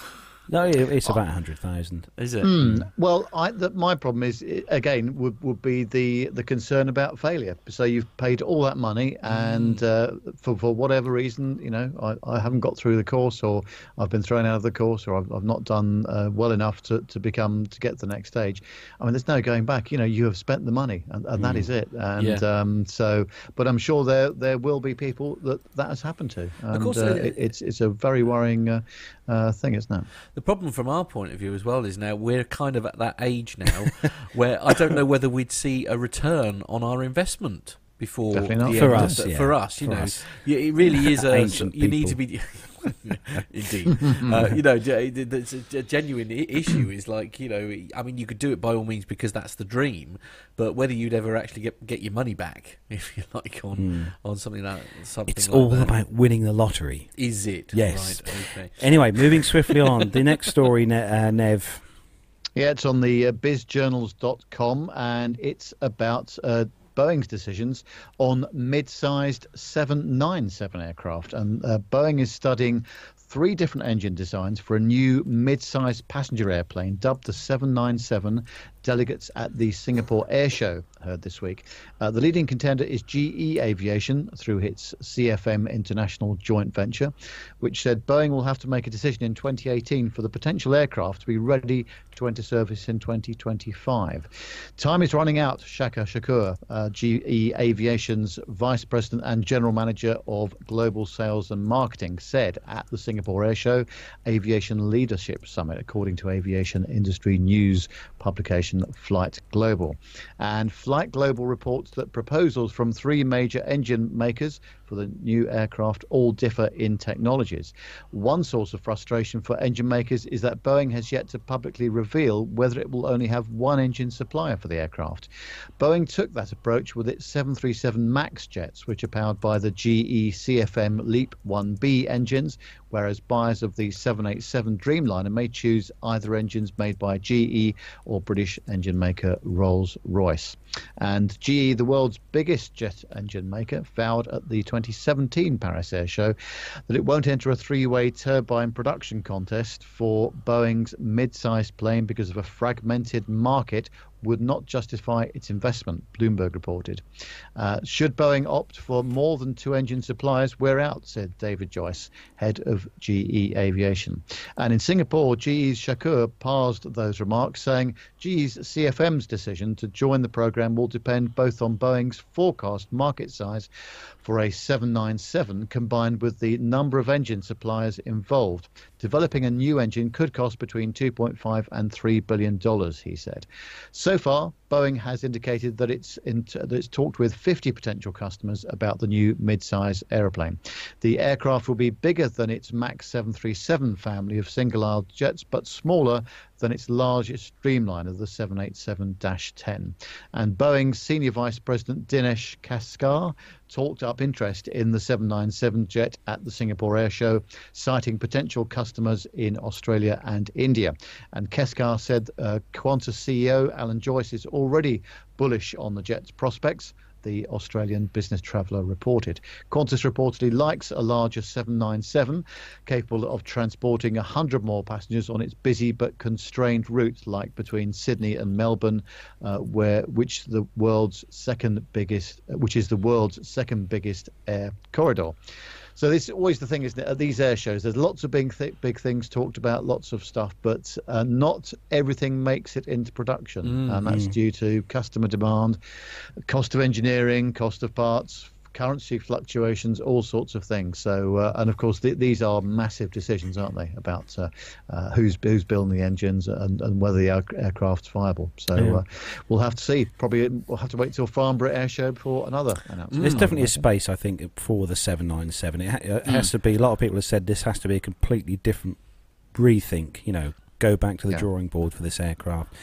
No, it's about a hundred thousand. Is it? Hmm. Well, I, the, my problem is again would, would be the the concern about failure. So you've paid all that money, and uh, for for whatever reason, you know, I, I haven't got through the course, or I've been thrown out of the course, or I've, I've not done uh, well enough to, to become to get to the next stage. I mean, there's no going back. You know, you have spent the money, and, and that is it. And Yeah. um, so, but I'm sure there there will be people that that has happened to. And, course, uh, uh, it, it's it's a very worrying uh, uh, thing, isn't it? The problem from our point of view as well is now we're kind of at that age now where I don't know whether we'd see a return on our investment before Definitely not. the For end of us, yeah. for us, you For know, us. It really is a. Ancient you need to be. Indeed, uh, you know, ge- it's a, a genuine issue. Is like you know, I mean, you could do it by all means because that's the dream, but whether you'd ever actually get get your money back, if you like, on on something like something It's like all that. about winning the lottery. Is it? Yes. Right. Okay. Anyway, moving swiftly on. The next story, Ne- uh, Nev. Yeah, it's on the uh, bizjournals.com and it's about uh, Boeing's decisions on mid sized 797 aircraft. And uh, Boeing is studying three different engine designs for a new mid sized passenger airplane dubbed the 797. Delegates at the Singapore Air Show heard this week. Uh, the leading contender is GE Aviation through its CFM International joint venture, which said Boeing will have to make a decision in 2018 for the potential aircraft to be ready to enter service in 2025. Time is running out, Shaka Shakur, uh, GE Aviation's Vice President and General Manager of Global Sales and Marketing, said at the Singapore Air Show Aviation Leadership Summit, according to aviation industry news publication Flight Global. And Flight Global reports that proposals from three major engine makers for the new aircraft all differ in technologies. One source of frustration for engine makers is that Boeing has yet to publicly reveal whether it will only have one engine supplier for the aircraft. Boeing took that approach with its 737 MAX jets, which are powered by the GE CFM LEAP 1B engines, whereas buyers of the 787 Dreamliner may choose either engines made by GE or British engine maker Rolls Royce. And GE, the world's biggest jet engine maker, vowed at the 2017 Paris Air Show that it won't enter a three way turbine production contest for Boeing's mid sized plane because of a fragmented market would not justify its investment, Bloomberg reported. Uh, should Boeing opt for more than two engine suppliers, we're out, said David Joyce, head of GE Aviation. And in Singapore, GE's Shakur parsed those remarks, saying GE's CFM's decision to join the program will depend both on Boeing's forecast market size for a 797 combined with the number of engine suppliers involved. Developing a new engine could cost between 2.5 and 3 billion dollars, he said. So far, Boeing has indicated that it's in, that it's talked with 50 potential customers about the new mid-size aeroplane. The aircraft will be bigger than its Max 737 family of single-aisle jets, but smaller than its largest Dreamliner, the 787-10. And Boeing's senior vice president Dinesh Keskar talked up interest in the 797 jet at the Singapore Air Show, citing potential customers in Australia and India. And Keskar said uh, Qantas CEO Alan Joyce is already bullish on the jet's prospects the Australian Business Traveller reported. Qantas reportedly likes a larger 797, capable of transporting 100 more passengers on its busy but constrained route, like between Sydney and Melbourne, uh, where which the world's second biggest, which is the world's second biggest air corridor. So this is always the thing, isn't it? At these air shows, there's lots of big, th- big things talked about, lots of stuff, but uh, not everything makes it into production, mm-hmm. and that's due to customer demand, cost of engineering, cost of parts, currency fluctuations, all sorts of things. So, uh, and of course, th- these are massive decisions, aren't they, about uh, uh, who's who's building the engines and, and whether the air- aircraft's viable. So, yeah. Uh, we'll have to see. Probably we'll have to wait till Farnborough Air Show before another announcement. There's definitely a space, I think, for the 797. It, ha- it mm. has to be. A lot of people have said this has to be a completely different rethink. You know, go back to the yeah. drawing board for this aircraft.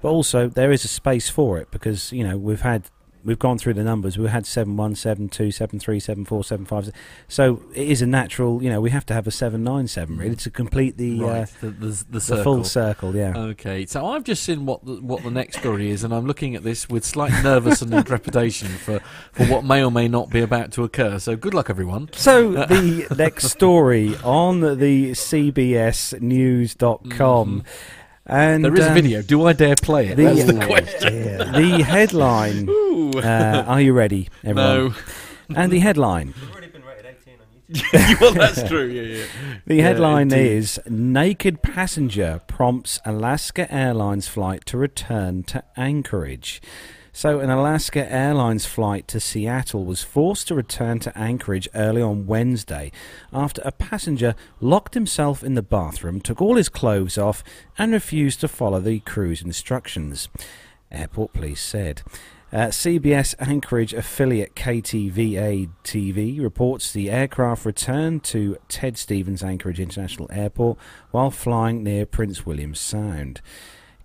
But also, there is a space for it because you know we've had we've gone through the numbers. We had seven one, seven two, seven three, seven four, seven five. So it is a natural. You know, we have to have a seven nine seven really to complete the right, uh, the, the, the, the, full circle. Yeah. Okay. So I've just seen what the, what the next story is, and I'm looking at this with slight nervous and trepidation for for what may or may not be about to occur. So good luck, everyone. So the next story on the CBS News.com. Mm-hmm. And there is uh, a video. Do I dare play it? The, That's the question. Yeah. the headline. Uh, are you ready, everyone? No. And the headline. On YouTube Well, that's true. Yeah, yeah. The yeah, headline indeed. is Naked Passenger Prompts Alaska Airlines Flight to Return to Anchorage. So, an Alaska Airlines flight to Seattle was forced to return to Anchorage early on Wednesday after a passenger locked himself in the bathroom, took all his clothes off, and refused to follow the crew's instructions. Airport police said. Uh, CBS Anchorage affiliate KTVA TV reports the aircraft returned to Ted Stevens Anchorage International Airport while flying near Prince William Sound.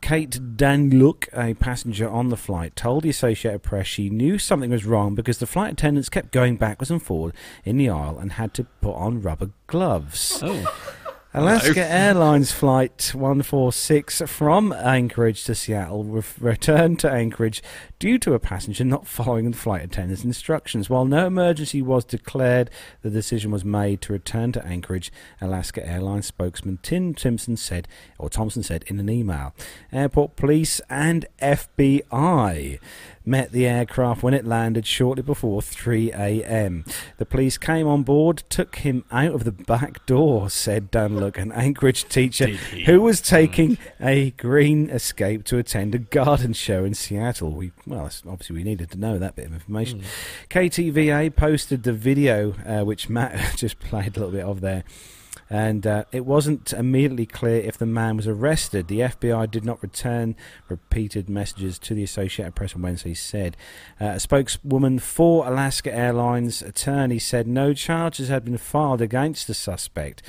Kate Danlook, a passenger on the flight, told the Associated Press she knew something was wrong because the flight attendants kept going backwards and forward in the aisle and had to put on rubber gloves. Oh. Alaska Airlines Flight 146 from Anchorage to Seattle returned to Anchorage due to a passenger not following the flight attendant's instructions. While no emergency was declared, the decision was made to return to Anchorage. Alaska Airlines spokesman Tim Thompson said, or Thompson said in an email. Airport police and FBI met the aircraft when it landed shortly before 3 a.m. The police came on board, took him out of the back door, said Dunlock, an Anchorage teacher who was taking a green escape to attend a garden show in Seattle. We well, obviously we needed to know that bit of information. Mm. KTVA posted the video, uh, which Matt just played a little bit of there and uh, it wasn't immediately clear if the man was arrested. The FBI did not return repeated messages to the Associated Press on Wednesday, said. Uh, a spokeswoman for Alaska Airlines attorney said no charges had been filed against the suspect.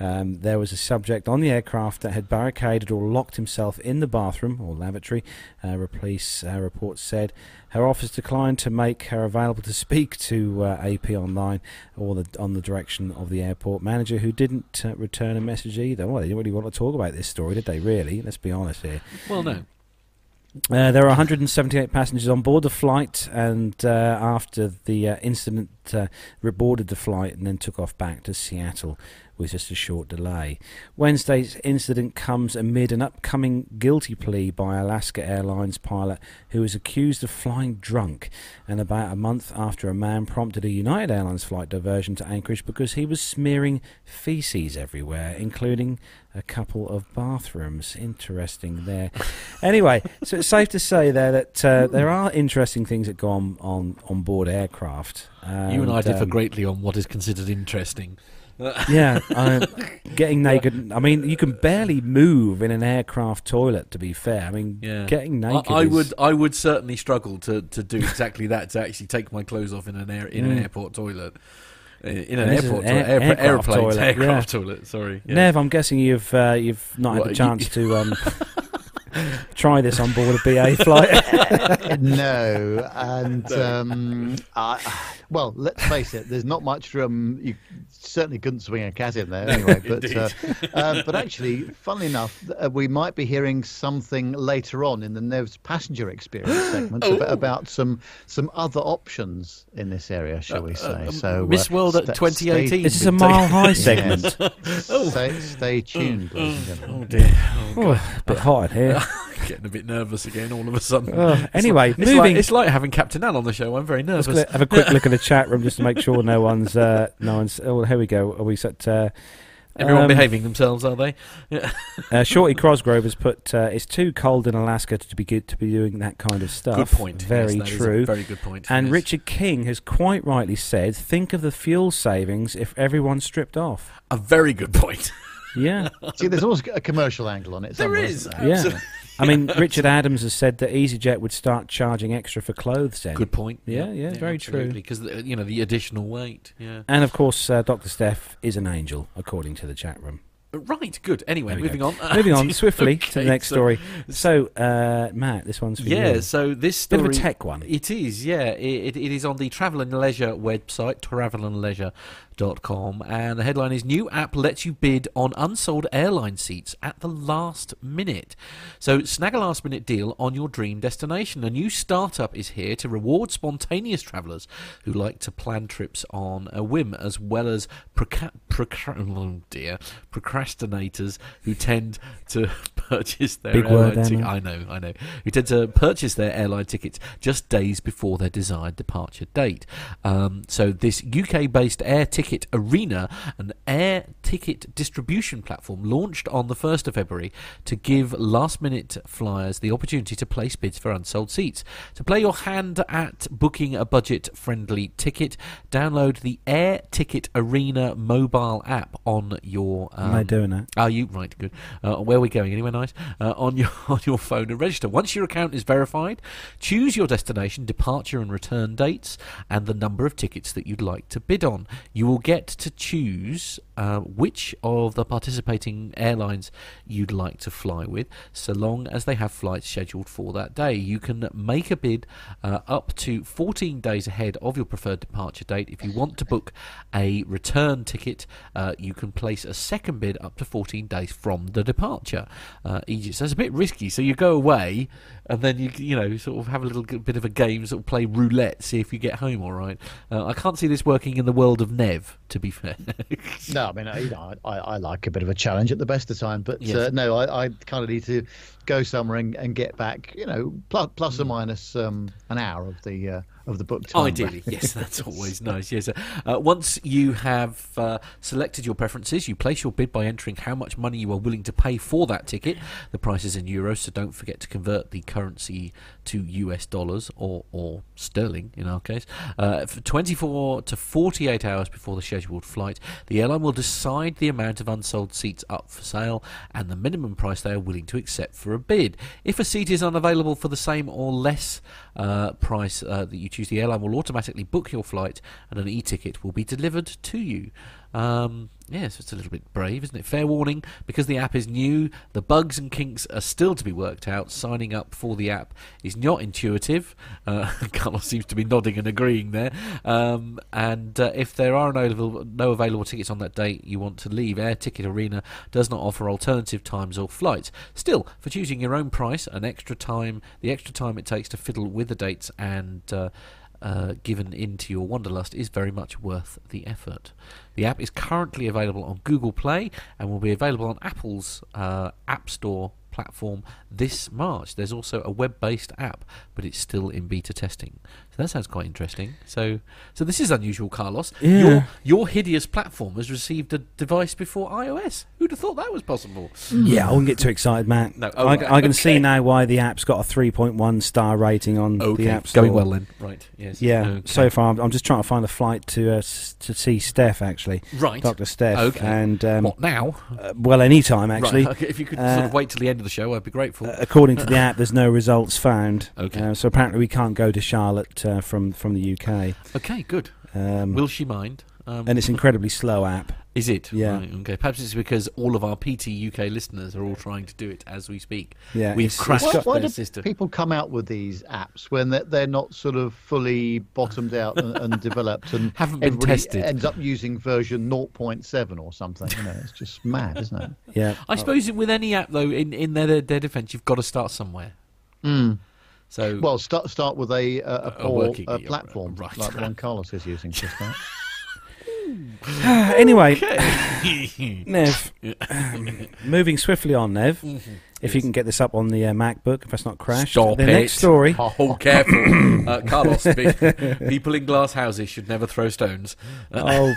Um, there was a subject on the aircraft that had barricaded or locked himself in the bathroom or lavatory. Uh, police uh, reports said her office declined to make her available to speak to uh, AP Online or the, on the direction of the airport manager, who didn't uh, return a message either. Well, they didn't really want to talk about this story, did they? Really? Let's be honest here. Well, no. Uh, there are 178 passengers on board the flight, and uh, after the uh, incident, uh, reboarded the flight and then took off back to Seattle with just a short delay. Wednesday's incident comes amid an upcoming guilty plea by Alaska Airlines pilot who is accused of flying drunk, and about a month after a man prompted a United Airlines flight diversion to Anchorage because he was smearing feces everywhere, including a couple of bathrooms. Interesting there. anyway, so it's safe to say there that uh, there are interesting things that go on on, on board aircraft. you and I differ um, greatly on what is considered interesting. Yeah, uh, getting naked. I mean, you can barely move in an aircraft toilet. To be fair, I mean, Yeah. getting naked. I, I is- would, I would certainly struggle to, to do exactly that. To actually take my clothes off in an air in an Mm. airport toilet, Uh, in an This airport an toilet, air- airport, aircraft airplane, toilet, aircraft toilet. Sorry, yeah. Nev, I'm guessing you've uh, you've not What, had the you- chance to um, try this on board a BA flight. no, and um, I, well, let's face it. There's not much room. You certainly couldn't swing a cat in there anyway. But uh, uh, but actually, funnily enough, uh, we might be hearing something later on in the Nev's passenger experience segment Oh. about, about some some other options in this area, shall we say? um, so, Miss uh, World at sta- 2018. Stay, this is a mile high segment. stay, stay tuned, ladies and gentlemen. Oh dear, oh, God. Oh, a bit hot in here. getting a bit nervous again all of a sudden. Oh, anyway, it's moving. Like, it's like having Captain Al on the show. I'm very Let's nervous. gonna have a quick look at the chat room just to make sure no one's uh, no one's. Oh, here we go. Are we set? Uh, Everyone um, behaving themselves, are they? Uh, Shorty Crosgrove has put, uh, "It's too cold in Alaska to be good to be doing that kind of stuff." Good point. Very Yes, that is a true. very good point. and yes. Richard King has quite rightly said, "Think of the fuel savings if everyone stripped off." a very good point. Yeah, See, there's always a commercial angle on it. There somewhere, is. isn't yeah. I mean, Richard Adams has said that EasyJet would start charging extra for clothes then. Good point. Yeah, yeah, very true. Because you know the additional weight. Yeah. And of course, uh, Dr. Steph is an angel, according to the chat room. Right. Good. Anyway, moving go. on. Moving on swiftly to the next so- story. So, uh, Matt, this one's for Yeah. you. Yeah, so this Bit story. of a tech one. It is, yeah. It, it, it is on the Travel and Leisure website, Travel and the headline is New app lets you bid on unsold airline seats at the last minute. So snag a last minute deal on your dream destination. A new startup is here to reward spontaneous travellers who like to plan trips on a whim, as well as oh dear, procrastinators who tend to purchase their Big airline there, tic- mate. I know, I know. Who tend to purchase their airline tickets just days before their desired departure date. Um, so this UK-based air ticket arena, an air ticket distribution platform, launched on the first of February to give last-minute flyers the opportunity to place bids for unsold seats. To play your hand at booking a budget-friendly ticket, download the Air Ticket Arena mobile app on your. Um, Am I doing that? are you right? Good. Uh, where are we going? Anywhere nice? Uh, on your on your phone and register. Once your account is verified, choose your destination, departure and return dates, and the number of tickets that you'd like to bid on. You will get to choose uh, which of the participating airlines you'd like to fly with, so long as they have flights scheduled for that day. You can make a bid uh, up to 14 days ahead of your preferred departure date. If you want to book a return ticket, uh, you can place a second bid up to 14 days from the departure. Uh, Egypt. So it's a bit risky. So you go away and then you you know sort of have a little bit of a game, sort of play roulette, see if you get home all right. Uh, I can't see this working in the world of Nev, to be fair. No, I mean, I- you know, I, I like a bit of a challenge at the best of time, but Yes. uh, no, I, I kind of need to go somewhere and, and get back, you know, plus, plus or minus um, an hour of the uh, of the book time. Ideally, yes, that's always nice. Yes. Uh, once you have uh, selected your preferences, you place your bid by entering how much money you are willing to pay for that ticket. The price is in euros, so don't forget to convert the currency to US dollars or, or sterling in our case. Uh, for 24 to 48 hours before the scheduled flight, the airline will decide the amount of unsold seats up for sale and the minimum price they are willing to accept for a bid. If a seat is unavailable for the same or less uh, price uh, that you choose, the airline will automatically book your flight and an e-ticket will be delivered to you. Um, yes, it's a little bit brave, isn't it? Fair warning, because the app is new, the bugs and kinks are still to be worked out. Signing up for the app is not intuitive. Uh, Carlos seems to be nodding and agreeing there. Um, and uh, if there are no no available tickets on that date you want to leave, Air Ticket Arena does not offer alternative times or flights. Still, for choosing your own price, an extra time, the extra time it takes to fiddle with the dates and uh, uh, given into your wanderlust is very much worth the effort. The app is currently available on Google Play and will be available on Apple's uh, App Store platform this March. There's also a web-based app, but it's still in beta testing. So that sounds quite interesting. So, so this is unusual, Carlos. Yeah. Your your hideous platform has received a device before iOS. Who'd have thought that was possible? Yeah, I wouldn't get too excited, Matt. No, I, okay, I can see now why the app's got a 3.1 star rating on the App Store. going well then. Right. Yes. Yeah, Okay. so far I'm, I'm just trying to find a flight to uh, to see Steph actually, right. Dr. Steph, Okay. and um, what now? uh, well, any time actually. Right, okay, if you could sort Uh, of wait till the end of the show, I'd be grateful. Uh, According to the app, there's no results found. Okay. Uh, so apparently we can't go to Charlotte uh, from from the UK. okay, good. Um, Will she mind? Um, and it's incredibly slow app. is it? Yeah. Right, okay. Perhaps it's because all of our PT UK listeners are all trying to do it as we speak. Yeah, We've crashed it's Why, why their do system. people come out with these apps when they're, they're not sort of fully bottomed out and, and developed and Haven't been tested. ends up using version 0.7 or something? You know, it's just mad, isn't it? Yeah, I suppose with any app though, in in their their defence, you've got to start somewhere. Mm. So Well, start start with a a, a, A poor, working- uh, platform right. like the one Carlos is using just now. anyway, Nev, um, moving swiftly on, Nev. If you can get this up on the uh, MacBook, if that's not crashed. Stop the it. next story. Oh, careful, uh, Carlos. be- people in glass houses should never throw stones. Uh, Oh,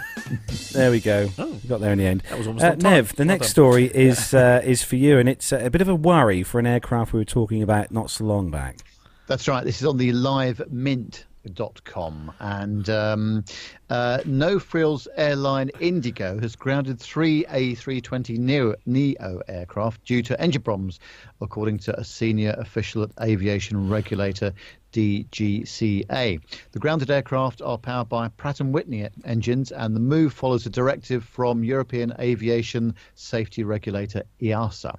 there we go. Oh. We got there in the end. that was almost Uh, time. Nev, the next story is uh, is for you, and it's uh, a bit of a worry for an aircraft we were talking about not so long back. That's right. This is on the livemint.com. And um, uh, No Frills airline Indigo has grounded three A320 Neo, Neo aircraft due to engine problems, according to a senior official at aviation regulator DGCA. The grounded aircraft are powered by Pratt & Whitney engines, and the move follows a directive from European aviation safety regulator EASA.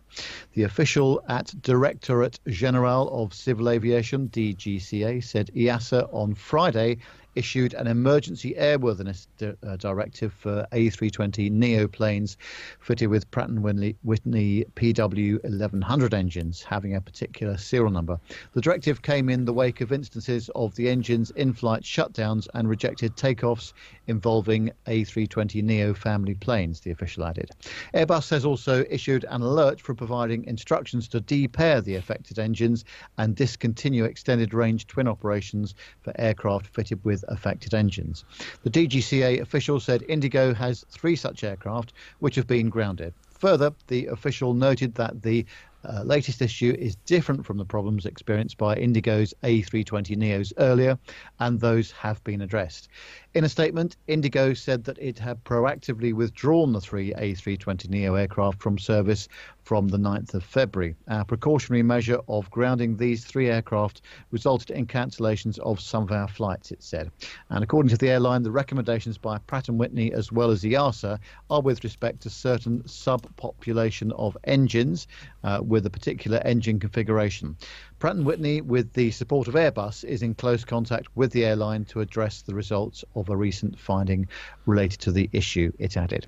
The official at Directorate General of Civil Aviation, DGCA, said EASA on Friday issued an emergency airworthiness di- uh, directive for A320 Neo planes fitted with Pratt & Whitney, Whitney PW1100 engines having a particular serial number. The directive came in the wake of instances of the engine's in-flight shutdowns and rejected takeoffs involving A320 Neo family planes, the official added. Airbus has also issued an alert for providing instructions to depair the affected engines and discontinue extended range twin operations for aircraft fitted with affected engines. The DGCA official said Indigo has three such aircraft which have been grounded. Further, the official noted that the uh, latest issue is different from the problems experienced by Indigo's A320 Neos earlier, and those have been addressed. In a statement, Indigo said that it had proactively withdrawn the three A320 Neo aircraft from service from the 9th of February. Our precautionary measure of grounding these three aircraft resulted in cancellations of some of our flights, it said. And according to the airline, the recommendations by Pratt & Whitney as well as EASA are with respect to certain subpopulation of engines uh, with a particular engine configuration. Pratt & Whitney, with the support of Airbus, is in close contact with the airline to address the results of a recent finding related to the issue. It added.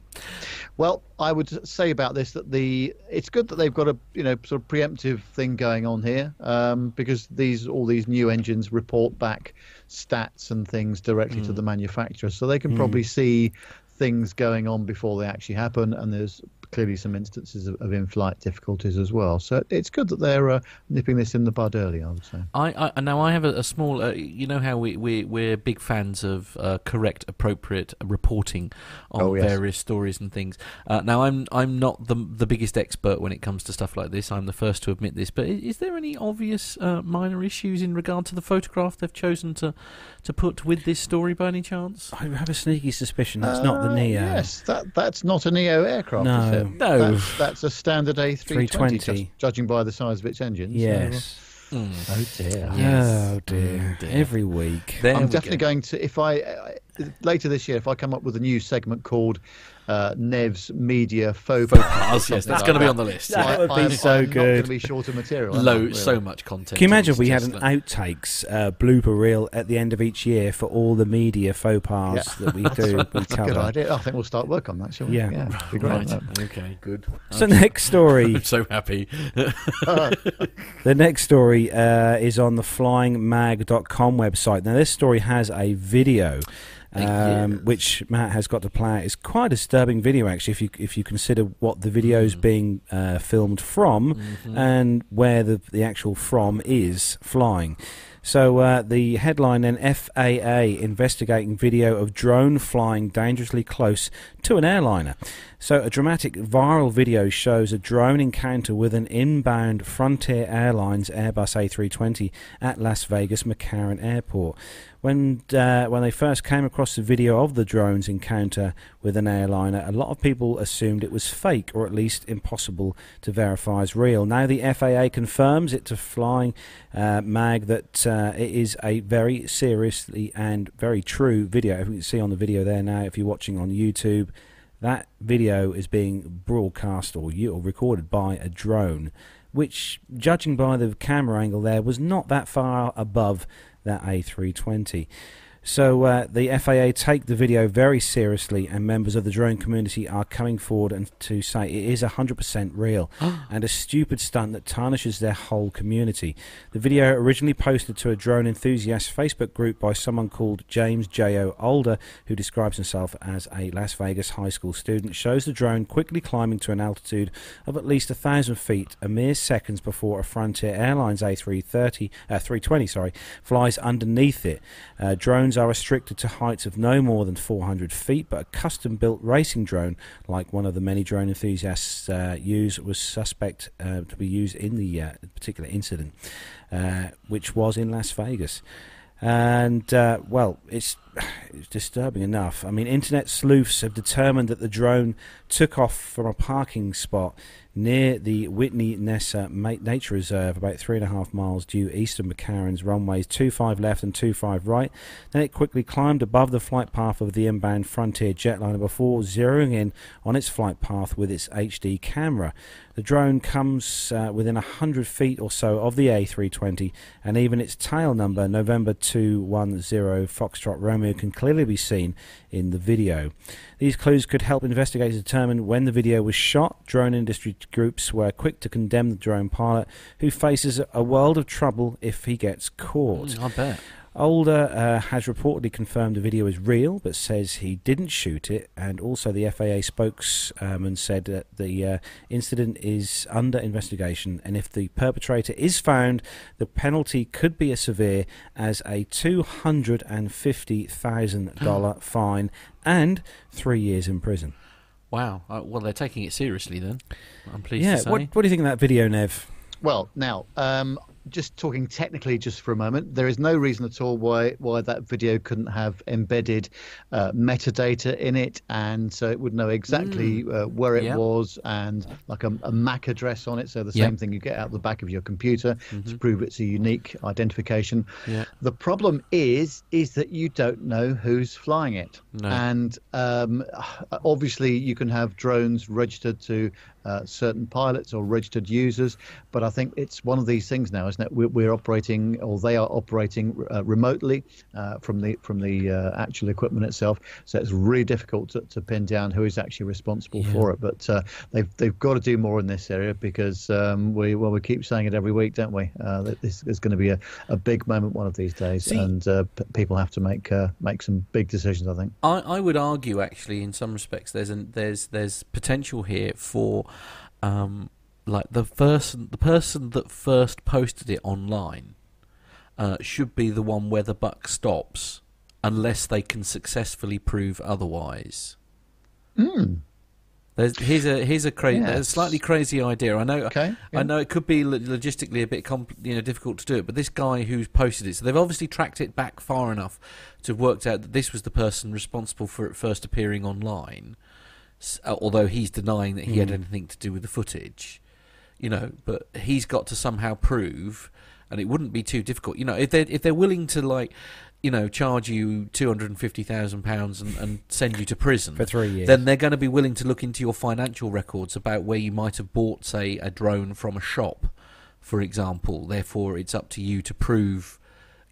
Well, I would say about this that the it's good that they've got a you know sort of preemptive thing going on here um, because these all these new engines report back stats and things directly to the manufacturer, so they can probably see things going on before they actually happen, and there's clearly some instances of, of in-flight difficulties as well. So it's good that they're uh, nipping this in the bud early. I would say. I, I now I have a, a small. Uh, you know how we we we're big fans of uh, correct, appropriate reporting on Oh, yes. various stories and things. Uh, now I'm I'm not the the biggest expert when it comes to stuff like this. I'm the first to admit this. But is, is there any obvious uh, minor issues in regard to the photograph they've chosen to to put with this story by any chance? I have a sneaky suspicion that's not the Uh, Neo. Yes, that that's not a Neo aircraft. No. Is? No. that's, that's a standard A320, 320. just judging by the size of its engine. so- Yes. Mm. Oh dear. Yes. Oh dear. Oh, dear. Every week. There I'm we definitely go. going to if I uh, later this year, if I come up with a new segment called uh, Nev's Media Faux Faux pas, yes, that's going to be on the list. That yeah. would be I'm, so I'm good. Not going to be short of material. Low, really? so much content. Can you imagine if we had an that. outtakes uh, blooper reel at the end of each year for all the media faux pas Yeah. that we do? we That's a good idea. I think we'll start work on that. Shall we? Yeah. yeah it'd be great. Right. it? Okay. Good. So next story. I'm so happy. The next story uh, is on the flyingmag.com website. Now, this story has a video. Um, Yes. Which Matt has got to play. It's quite a disturbing video, actually, if you if you consider what the video is Mm. being uh, filmed from Mhm. and where the the actual from is flying. So uh, the headline then FAA investigating video of drone flying dangerously close to an airliner. So a dramatic viral video shows a drone encounter with an inbound Frontier Airlines Airbus A320 at Las Vegas McCarran Airport. When uh, when they first came across the video of the drone's encounter with an airliner, a lot of people assumed it was fake or at least impossible to verify as real. Now the FAA confirms it to Flying uh, Mag that uh, it is a very seriously and very true video. If you can see on the video there now, if you're watching on YouTube, that video is being broadcast or, you, or recorded by a drone, which, judging by the camera angle there, was not that far above that A320. So uh, the FAA take the video very seriously, and members of the drone community are coming forward and to say it is 100% real and a stupid stunt that tarnishes their whole community. The video, originally posted to a drone enthusiast Facebook group by someone called James J.O. Older, who describes himself as a Las Vegas high school student, shows the drone quickly climbing to an altitude of at least a thousand feet, a mere seconds before a Frontier Airlines A330, uh, 320, sorry, flies underneath it. Uh, drones are restricted to heights of no more than 400 feet, but a custom-built racing drone, like one of the many drone enthusiasts uh, use, was suspect uh, to be used in the uh, particular incident, uh, which was in Las Vegas. And uh, well, it's it's disturbing enough. I mean, internet sleuths have determined that the drone took off from a parking spot near the Whitney Mesa Nature Reserve, about three and a half miles due east of McCarran's runways 25 left and 25 right. Then it quickly climbed above the flight path of the inbound Frontier jetliner before zeroing in on its flight path with its HD camera. The drone comes uh, within 100 feet or so of the A320, and even its tail number, November 210 Foxtrot Romeo, can clearly be seen in the video. These clues could help investigators determine when the video was shot. Drone industry groups were quick to condemn the drone pilot, who faces a world of trouble if he gets caught. I bet. Older uh, has reportedly confirmed the video is real, but says he didn't shoot it. And also, the FAA spokesman said that the uh, incident is under investigation, and if the perpetrator is found, the penalty could be as severe as a two hundred and fifty thousand dollar fine and three years in prison. Wow. Uh, well, they're taking it seriously then. I'm pleased yeah, to say. what, what do you think of that video, Nev? Well, now, um, just talking technically, just for a moment, there is no reason at all why why that video couldn't have embedded uh, metadata in it, and so it would know exactly uh, where it Yeah. was and like a, a MAC address on it. So the Yeah. same thing you get out the back of your computer to prove it's a unique identification. The problem is is that you don't know who's flying it, No. and um, obviously you can have drones registered to uh, certain pilots or registered users, but I think it's one of these things now, isn't it? We're, we're operating, or they are operating uh, remotely uh, from the from the uh, actual equipment itself, so it's really difficult to, to pin down who is actually responsible Yeah. for it. But uh, they've they've got to do more in this area because um, we well we keep saying it every week, don't we? Uh, that this is going to be a, a big moment one of these days, See- and uh, p- people have to make uh, make some big decisions. I think. I, I would argue, actually, in some respects, there's an, there's there's potential here for, um, like the person the person that first posted it online, uh, should be the one where the buck stops, unless they can successfully prove otherwise. Hmm. There's, here's a here's a cra- Yes. slightly crazy idea. I know. Okay. I know it could be logistically a bit compl- you know difficult to do it, but this guy who's posted it, so they've obviously tracked it back far enough to have worked out that this was the person responsible for it first appearing online. Uh, although he's denying that he had Mm. anything to do with the footage, you know, but he's got to somehow prove, and it wouldn't be too difficult, you know, if they if they're willing to like you know, charge you two hundred and fifty thousand pounds and send you to prison for three years. then they're going to be willing to look into your financial records about where you might have bought, say, a drone from a shop, for example. Therefore, it's up to you to prove,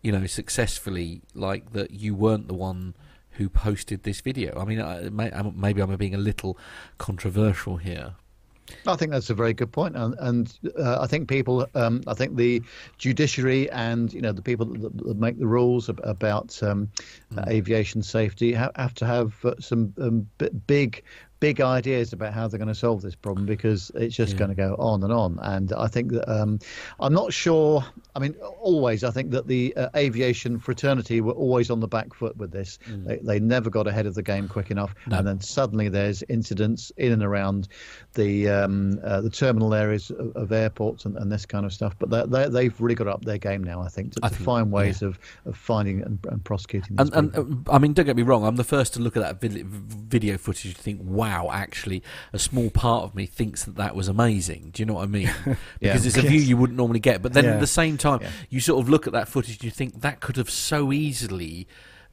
you know, successfully, like that you weren't the one who posted this video. I mean, I, may, maybe I'm being a little controversial here. I think that's a very good point, and, and uh, I think people, um, I think the judiciary and you know the people that, that make the rules about um, mm. aviation safety have, have to have uh, some um, big big ideas about how they're going to solve this problem because it's just yeah. going to go on and on. And I think that um, I'm not sure. I mean, always I think that the uh, aviation fraternity were always on the back foot with this. Mm. They, they never got ahead of the game quick enough, no. and then suddenly there's incidents in and around the um, uh, the terminal areas of, of airports and, and, this kind of stuff. But they, they, have really got up their game now. I think to, I to think, find ways yeah. of, of finding and, and prosecuting. And, and, I mean, don't get me wrong. I'm the first to look at that video footage and think, wow wow, actually, a small part of me thinks that that was amazing. Do you know what I mean? Because yeah. it's a view you wouldn't normally get. But then yeah. at the same time, yeah. you sort of look at that footage and you think that could have so easily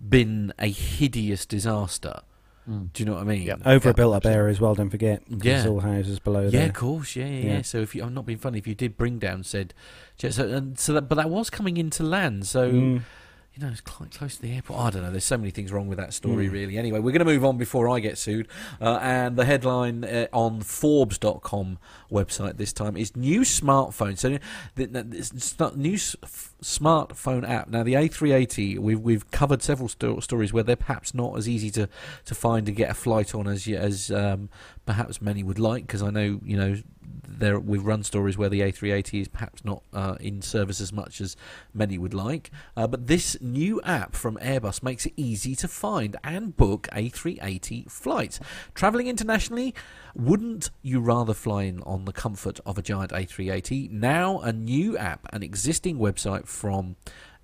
been a hideous disaster. Mm. Do you know what I mean? Yeah. Over a built-up area as well. Don't forget. Yeah. all houses below. Yeah, there. of course. Yeah, yeah, yeah, So if you, I'm not being funny, if you did bring down said, so, and so that, but that was coming into land. So. Mm you know, it's quite close to the airport. I don't know. There's so many things wrong with that story, mm. really. Anyway, we're going to move on before I get sued. Uh, and the headline uh, on Forbes.com website this time is new smartphone. So, it's not new smartphone app. Now, the A380, we've we've covered several sto- stories where they're perhaps not as easy to, to find and get a flight on as as um, perhaps many would like. Because I know, you know, there we've run stories where the A380 is perhaps not uh, in service as much as many would like. Uh, but this new app from Airbus makes it easy to find and book A380 flights. Travelling internationally, wouldn't you rather fly in on the comfort of a giant A380? Now, a new app, an existing website from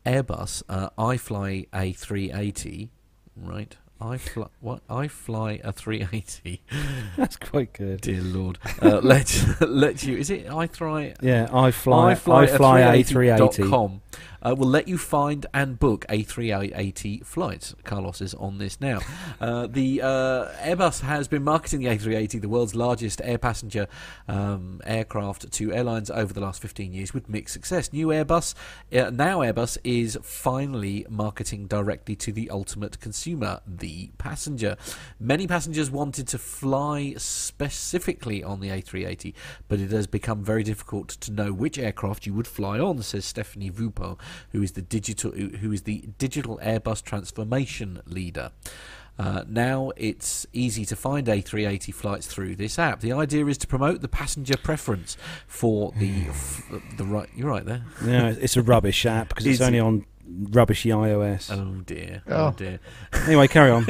Airbus, uh, fly A380, right? I fly what? I fly a 380. That's quite good. Dear Lord, uh, let let you. Is it I fly? Yeah, I fly. I fly, I fly a 380. Com uh, will let you find and book A380 flights. Carlos is on this now. Uh, the uh, Airbus has been marketing the A380, the world's largest air passenger um, aircraft, to airlines over the last 15 years with mixed success. New Airbus, uh, now Airbus, is finally marketing directly to the ultimate consumer, the passenger. Many passengers wanted to fly specifically on the A380, but it has become very difficult to know which aircraft you would fly on, says Stephanie Vupo, who is the digital who is the digital Airbus transformation leader. Uh, now it's easy to find A380 flights through this app. The idea is to promote the passenger preference for the f- the right. You're right there. Yeah, it's a rubbish app because it's only on rubbishy iOS. Oh dear. Oh, oh dear. Anyway, carry on.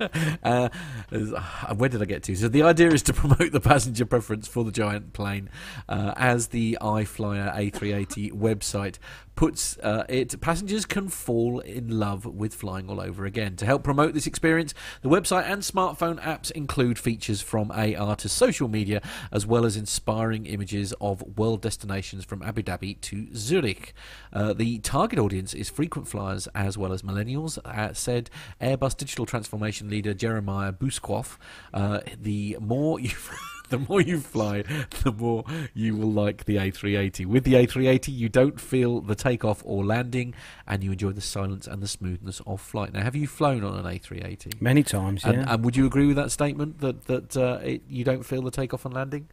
uh, uh, where did I get to? So the idea is to promote the passenger preference for the giant plane, uh, as the iFlyer A380 website puts uh, it, passengers can fall in love with flying all over again. To help promote this experience, the website and smartphone apps include features from AR to social media, as well as inspiring images of world destinations from Abu Dhabi to Zurich. Uh, the target audience is frequent flyers as well as millennials, uh, said Airbus digital transformation leader Jeremiah Buskov. Uh, the more you the more you fly, the more you will like the A380. With the A380, you don't feel the takeoff or landing, and you enjoy the silence and the smoothness of flight. Now, have you flown on an A380? Many times, yeah. And, and would you agree with that statement that that uh, it, you don't feel the takeoff and landing?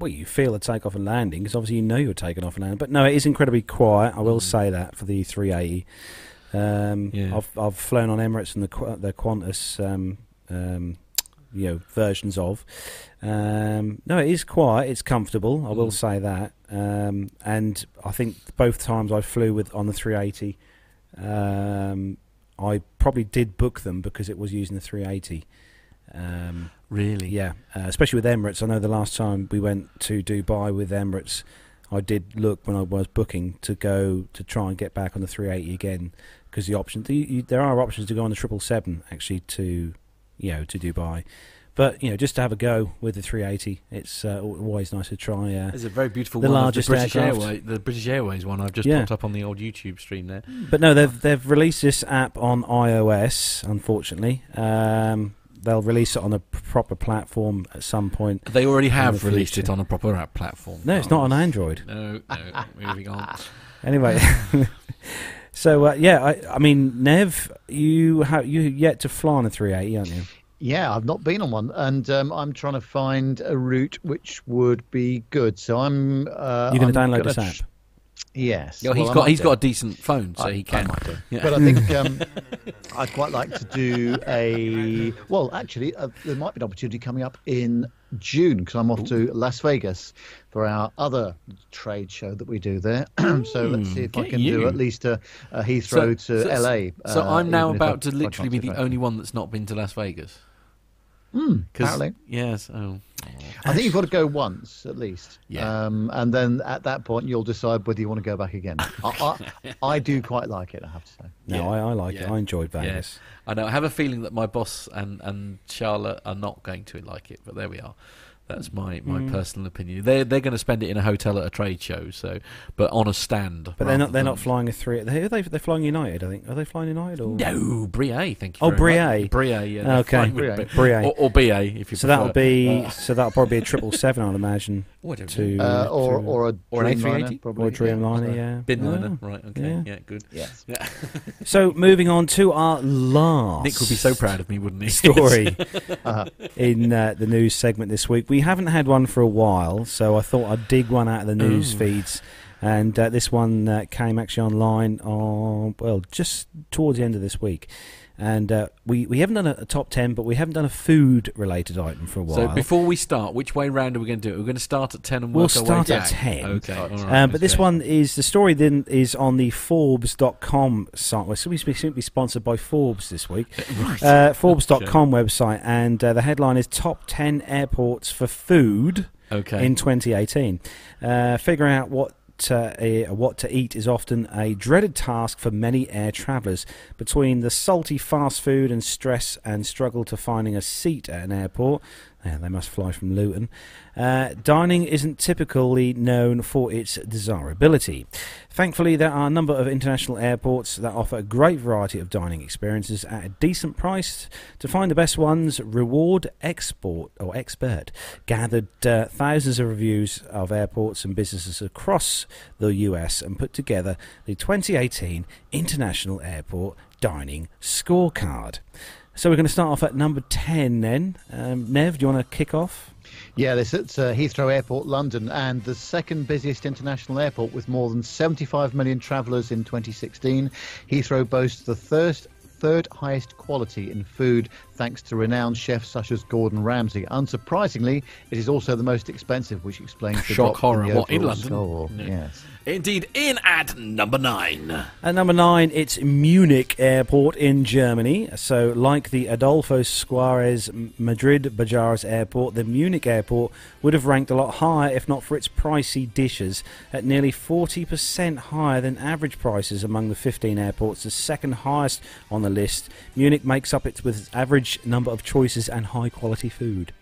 Well, you feel the takeoff and landing because obviously you know you're taking off and landing. But no, it is incredibly quiet. I will mm. say that for the 380. Um, yeah. I've I've flown on Emirates and the the Qantas um, um, you know versions of. Um, no, it is quiet. It's comfortable. I will mm. say that. Um, and I think both times I flew with on the 380, um, I probably did book them because it was using the 380. Really? Yeah, uh, especially with Emirates. I know the last time we went to Dubai with Emirates, I did look when I was booking to go to try and get back on the 380 again because the option the, you, there are options to go on the 777 actually to you know to Dubai, But you know, just to have a go with the 380, it's uh, always nice to try. Uh, it's a very beautiful The one largest the British aircraft. Airways, the British Airways one. I've just Yeah. popped up on the old YouTube stream there. But no, they've they've released this app on iOS. Unfortunately, um, they'll release it on a proper platform at some point. They already In have the released future. it on a proper app platform. No, it's not on Android. No, no. moving on. Anyway, so uh, yeah, I, I mean, Nev, you have you yet to fly on a 380, aren't you? Yeah, I've not been on one, and um, I'm trying to find a route which would be good. So I'm. Uh, You're going to download gonna this tr- app. Yes. Yeah, he's Well, got might he's do. got a decent phone, so I- he I can. might do. Yeah. But I think um, I'd quite like to do a. Well, actually, uh, there might be an opportunity coming up in June because I'm off to Las Vegas for our other trade show that we do there. so let's see if I can you. do at least a, a Heathrow to so- LA. So uh, I'm now even if I- about to literally be the only one that's not been to Las Vegas. 'Cause- apparently. Yes. Oh. I think you've got to go once at least. Yeah. Um, and then at that point, you'll decide whether you want to go back again. I, I, I do quite like it, I have to say. No, Yeah, I, I like it. I enjoyed Yeah. Vegas. I know. I have a feeling that my boss and, and Charlotte are not going to like it, but there we are. That's my, my Mm. personal opinion. They're they're going to spend it in a hotel at a trade show, so but on a stand. But they're not. They're than- not flying a three. They, they they're flying United. I think. Are they flying United or No, Brie. Thank you. Oh. Brie. Brie. Yeah. Okay. Brie. B- Brie. Or, or BA if you. So that'll be. Uh, so that'll probably be a triple seven, I'd imagine. whatever. To Uh, or, to- or a Or an Dreamliner, A380? probably. or Dreamliner, yeah. Bin Oh. Right. Okay. Yeah. Yeah. Good. Yes. Yeah. So moving on to our last. Nick would be so proud of me, wouldn't he? story Uh-huh. in uh, the news segment this week. We haven't had one for a while, so I thought I'd dig one out of the news Ooh. feeds. And uh, this one uh, came actually online on well just towards the end of this week. And uh, we we haven't done a, a top ten, but we haven't done a food related item for a while. So before we start, which way round are we going to do it? We're going to start at ten and We'll work our way start at 10. Okay. all right, Um, but this one is the story. Then is on the Forbes.com site. We're simply, simply sponsored by Forbes this week. Right. Uh, Forbes.com website, and uh, the headline is "Top 10 Airports for Food okay. in 2018." Uh, figuring out what. Uh, eh, what to eat is often a dreaded task for many air travellers. Between the salty fast food and stress and struggle to finding a seat at an airport, yeah, they must fly from Luton. Uh, dining isn't typically known for its desirability. Thankfully, there are a number of international airports that offer a great variety of dining experiences at a decent price. To find the best ones, Reward Export or Expert gathered uh, thousands of reviews of airports and businesses across the US and put together the 2018 International Airport Dining Scorecard. So we're going to start off at number 10 then. Um, Nev, do you want to kick off? Yeah, this it's uh, Heathrow Airport, London, and the second busiest international airport with more than 75 million travellers in 2016. Heathrow boasts the third third highest quality in food, thanks to renowned chefs such as Gordon Ramsay. Unsurprisingly, it is also the most expensive, which explains the Shock horror. In the What, in London? score. No. Yes. Indeed, in at number nine. At number nine, it's Munich Airport in Germany. So, like the Adolfo Suarez Madrid Barajas Airport, the Munich Airport would have ranked a lot higher if not for its pricey dishes, at nearly 40% higher than average prices among the 15 airports, the second highest on the list. Munich makes up its with its average number of choices and high quality food.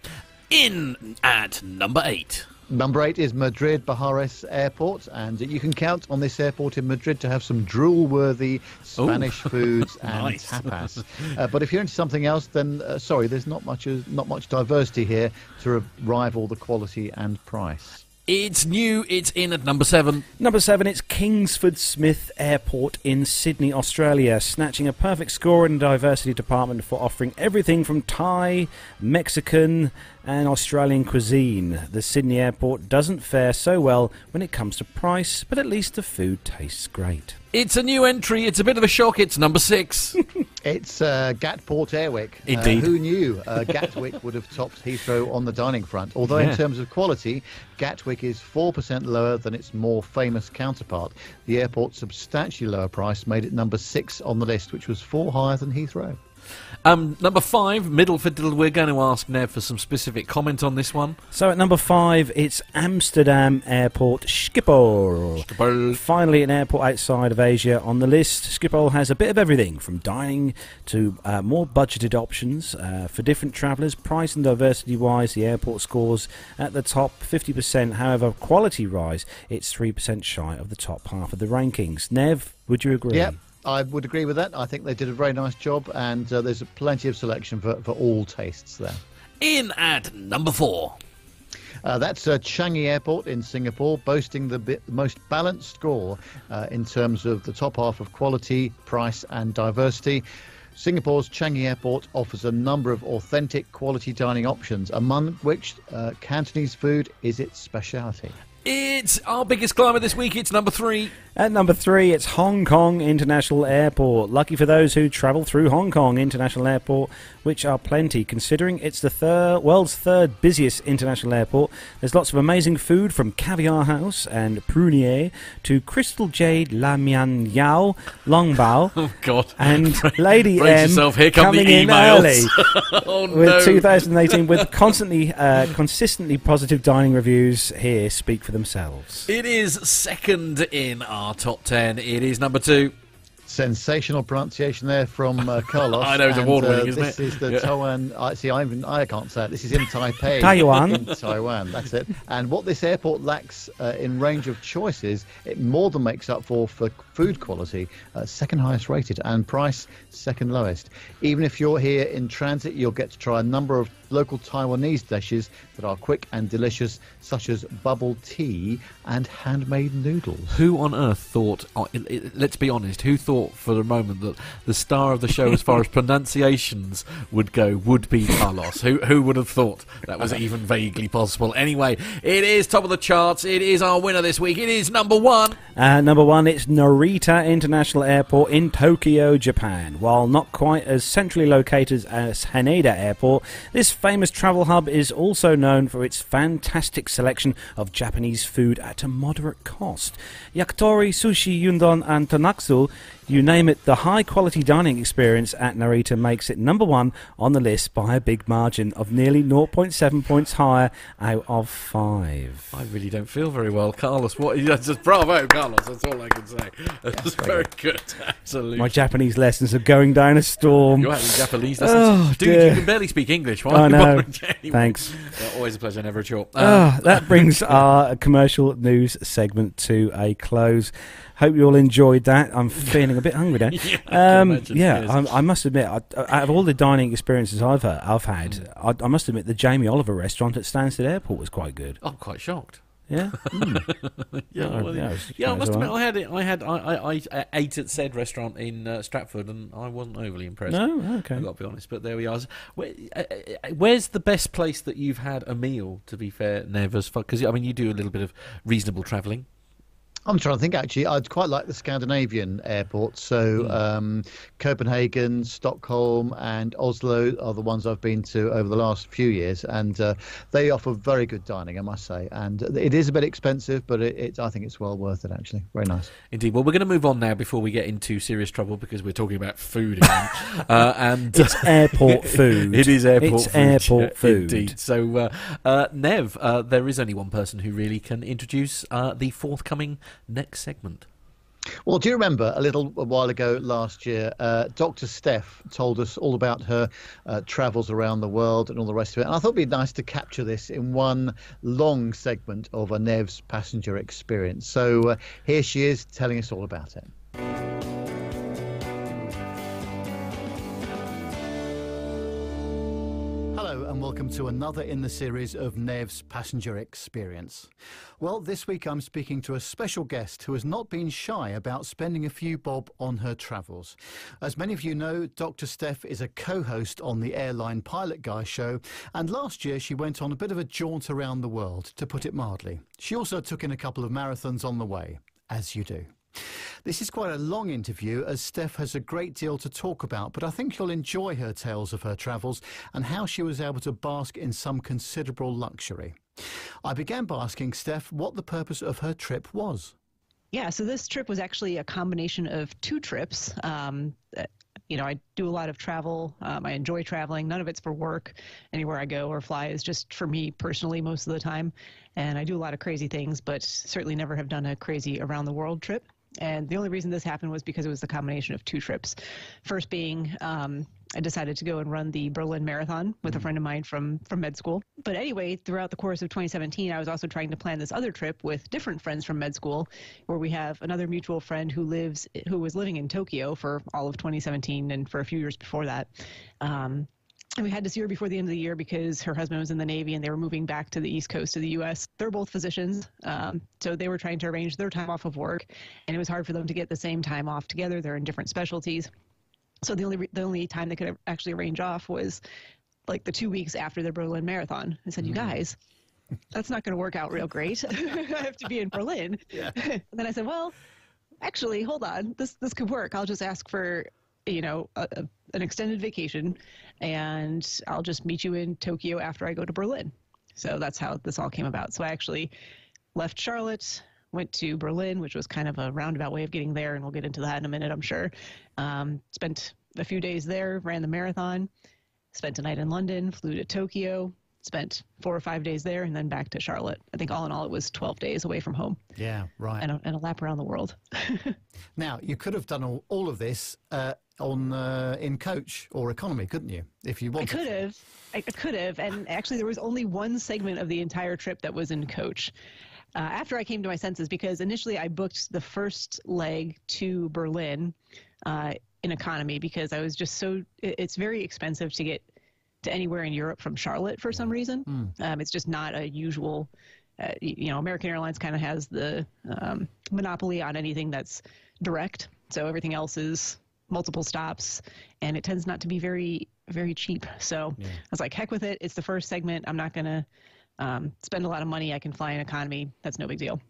In at number eight. Number eight is Madrid Barajas Airport, and you can count on this airport in Madrid to have some drool-worthy Spanish foods and Nice. tapas. Uh, but if you're into something else, then uh, sorry, there's not much uh, not much diversity here to rival the quality and price. It's new. It's in at number seven. Number seven, it's Kingsford Smith Airport in Sydney, Australia, snatching a perfect score in the diversity department for offering everything from Thai, Mexican, and Australian cuisine. The Sydney airport doesn't fare so well when it comes to price, but at least the food tastes great. It's a new entry. It's a bit of a shock. It's number six. It's uh, Gatport Airwick. Uh, Indeed. who knew uh, Gatwick would have topped Heathrow on the dining front? Although Yeah. in terms of quality, Gatwick is 4% lower than its more famous counterpart. The airport's substantially lower price made it number six on the list, which was four higher than Heathrow. Um, number five, Middle Fiddle. We're going to ask Nev for some specific comment on this one. So at number five, it's Amsterdam Airport Schiphol. Finally, an airport outside of Asia on the list. Schiphol has a bit of everything from dining to uh, more budgeted options uh, for different travellers. Price and diversity wise, the airport scores at the top 50%. However, quality rise, it's 3% shy of the top half of the rankings. Nev, would you agree? Yep. I would agree with that. I think they did a very nice job, and uh, there's plenty of selection for, for all tastes there. In at number four. Uh, that's uh, Changi Airport in Singapore, boasting the bi- most balanced score uh, in terms of the top half of quality, price, and diversity. Singapore's Changi Airport offers a number of authentic quality dining options, among which uh, Cantonese food is its speciality. It's our biggest climber this week. It's number three. At number three, it's Hong Kong International Airport. Lucky for those who travel through Hong Kong International Airport, which are plenty, considering it's the third, world's third busiest international airport. There's lots of amazing food from Caviar House and Prunier to Crystal Jade La Mian Yao Long Bao. Oh God! And Lady M yourself. Here come coming the in early oh with no! 2018 with constantly, uh, consistently positive dining reviews here speak for themselves. It is second in our top ten. It is number two. Sensational pronunciation there from uh, Carlos. I know, it's a and, award-winning, uh, isn't this it? is the Yeah. Taiwan. I see. I even I can't say it. This is in Taipei. Taiwan. In Taiwan. That's it. And what this airport lacks uh, in range of choices, it more than makes up for for food quality. Uh, second highest rated and price second lowest. Even if you're here in transit, you'll get to try a number of local Taiwanese dishes that are quick and delicious, such as bubble tea and handmade noodles. Who on earth thought? oh, i- i- let's be honest. Who thought for a moment that the star of the show, as far as pronunciations would go, would be Carlos? who who would have thought that was even vaguely possible? Anyway, it is top of the charts. It is our winner this week. It is number one. Uh, number one, it's Narita International Airport in Tokyo, Japan. While not quite as centrally located as Haneda Airport, this famous travel hub is also known for its fantastic selection of Japanese food at a moderate cost. Yakitori, sushi, yundon, and tonaksu, you name it, the high quality dining experience at Narita makes it number one on the list by a big margin of nearly 0.7 points higher out of five. I really don't feel very well, Carlos. What? Just bravo, Carlos. That's all I can say. That's very good. Absolutely. My Japanese lessons are going down a storm. You're having Japanese lessons, Oh. Dude, dear. you can barely speak English. Why I are know. Thanks. Well, always a pleasure, never a chore. Um, Ah, that brings our commercial news segment to a close. Hope you all enjoyed that. I'm feeling a bit hungry now. Yeah, I Um, yeah. I, I must admit, I, out of all the dining experiences I've uh, I've had, I, I must admit the Jamie Oliver restaurant at Stansted Airport was quite good. I'm quite shocked. Yeah, Yeah, Oh, well, yeah, yeah, yeah, I must admit. I had it. I had. I, I, ate at said restaurant in uh, Stratford, and I wasn't overly impressed. no, okay. I've got to be honest, but there we are. Where, uh, uh, where's the best place that you've had a meal? To be fair, Nev, as far because I mean, you do a little bit of reasonable travelling. I'm trying to think actually. I'd quite like the Scandinavian airports. So Hmm. um, Copenhagen, Stockholm, and Oslo are the ones I've been to over the last few years, and uh, they offer very good dining, I must say. And it is a bit expensive, but it, it, I think it's well worth it actually. Very nice. Indeed. Well, we're going to move on now before we get into serious trouble because we're talking about food again. uh, and It's airport food. It is airport It's food. airport food. Indeed. So, uh, uh, Nev, uh, there is only one person who really can introduce uh, the forthcoming next segment. Well, do you remember a little while ago last year, uh, Dr. Steph told us all about her uh, travels around the world and all the rest of it. And I thought it'd be nice to capture this in one long segment of a Nev's passenger experience. So uh, here she is telling us all about it. And welcome to another in the series of Nev's Passenger Experience. Well, this week I'm speaking to a special guest who has not been shy about spending a few bob on her travels. As many of you know, Dr. Steph is a co host on the Airline Pilot Guy show, and last year she went on a bit of a jaunt around the world, to put it mildly. She also took in a couple of marathons on the way, as you do. This is quite a long interview as Steph has a great deal to talk about, but I think you'll enjoy her tales of her travels and how she was able to bask in some considerable luxury. I began by asking Steph what the purpose of her trip was. Yeah, so this trip was actually a combination of two trips. Um, uh, you know, I do a lot of travel. Um, I enjoy traveling. None of it's for work. Anywhere I go or fly is just for me personally most of the time. And I do a lot of crazy things, but certainly never have done a crazy around the world trip. And the only reason this happened was because it was the combination of two trips. First being, um, I decided to go and run the Berlin Marathon with a friend of mine from from med school. But anyway, throughout the course of 2017, I was also trying to plan this other trip with different friends from med school, where we have another mutual friend who lives who was living in Tokyo for all of 2017 and for a few years before that. Um, and we had to see her before the end of the year because her husband was in the Navy and they were moving back to the East Coast of the U.S. They're both physicians, um, so they were trying to arrange their time off of work, and it was hard for them to get the same time off together. They're in different specialties, so the only the only time they could actually arrange off was like the two weeks after the Berlin Marathon. I said, "You guys." That's not going to work out real great. I have to be in Berlin. Yeah. and then I said, "Well, actually, hold on. This this could work. I'll just ask for you know, a, a, an extended vacation, and I'll just meet you in Tokyo after I go to Berlin. So that's how this all came about. So I actually left Charlotte, went to Berlin, which was kind of a roundabout way of getting there, and we'll get into that in a minute, I'm sure. Um, spent a few days there, ran the marathon, spent a night in London, flew to Tokyo, spent four or five days there, and then back to Charlotte. I think all in all, it was 12 days away from home. Yeah, right. And a, and a lap around the world. now, you could have done all, all of this. Uh, on uh, in coach or economy, couldn't you? If you wanted. I could have. I could have. And actually, there was only one segment of the entire trip that was in coach. Uh, after I came to my senses, because initially I booked the first leg to Berlin uh, in economy because I was just so. It's very expensive to get to anywhere in Europe from Charlotte for some reason. Mm. Um, it's just not a usual. Uh, you know, American Airlines kind of has the um, monopoly on anything that's direct. So everything else is multiple stops, and it tends not to be very very cheap. So yeah. I was like, heck with it. It's the first segment. I'm not going to um, spend a lot of money. I can fly in economy. That's no big deal.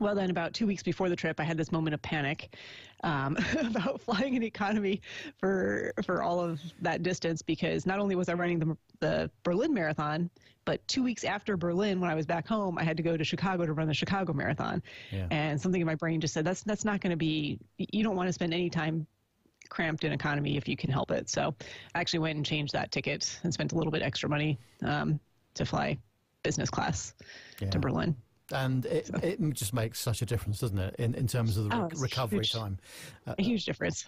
Well, then, about two weeks before the trip, I had this moment of panic um, about flying in economy for for all of that distance because not only was I running the the Berlin Marathon, but two weeks after Berlin, when I was back home, I had to go to Chicago to run the Chicago Marathon, yeah. and something in my brain just said that's that's not going to be. You don't want to spend any time cramped in economy if you can help it. So I actually went and changed that ticket and spent a little bit extra money um, to fly business class yeah. to Berlin. And it, so. it just makes such a difference, doesn't it, in, in terms of the oh, recovery huge, time? Uh, a huge difference.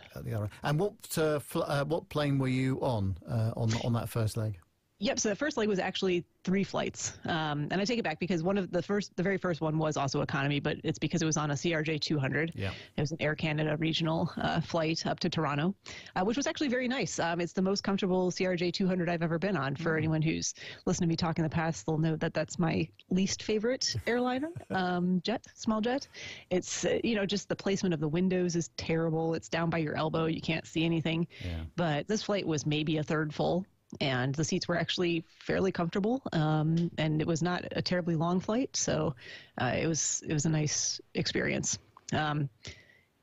and what uh, fl- uh, what plane were you on uh, on on that first leg? Yep. So the first leg was actually three flights, um, and I take it back because one of the first, the very first one was also economy, but it's because it was on a CRJ 200. Yeah. It was an Air Canada regional uh, flight up to Toronto, uh, which was actually very nice. Um, it's the most comfortable CRJ 200 I've ever been on. For mm. anyone who's listened to me talk in the past, they'll know that that's my least favorite airliner um, jet, small jet. It's uh, you know just the placement of the windows is terrible. It's down by your elbow. You can't see anything. Yeah. But this flight was maybe a third full and the seats were actually fairly comfortable. Um, and it was not a terribly long flight, so uh, it was it was a nice experience. Um,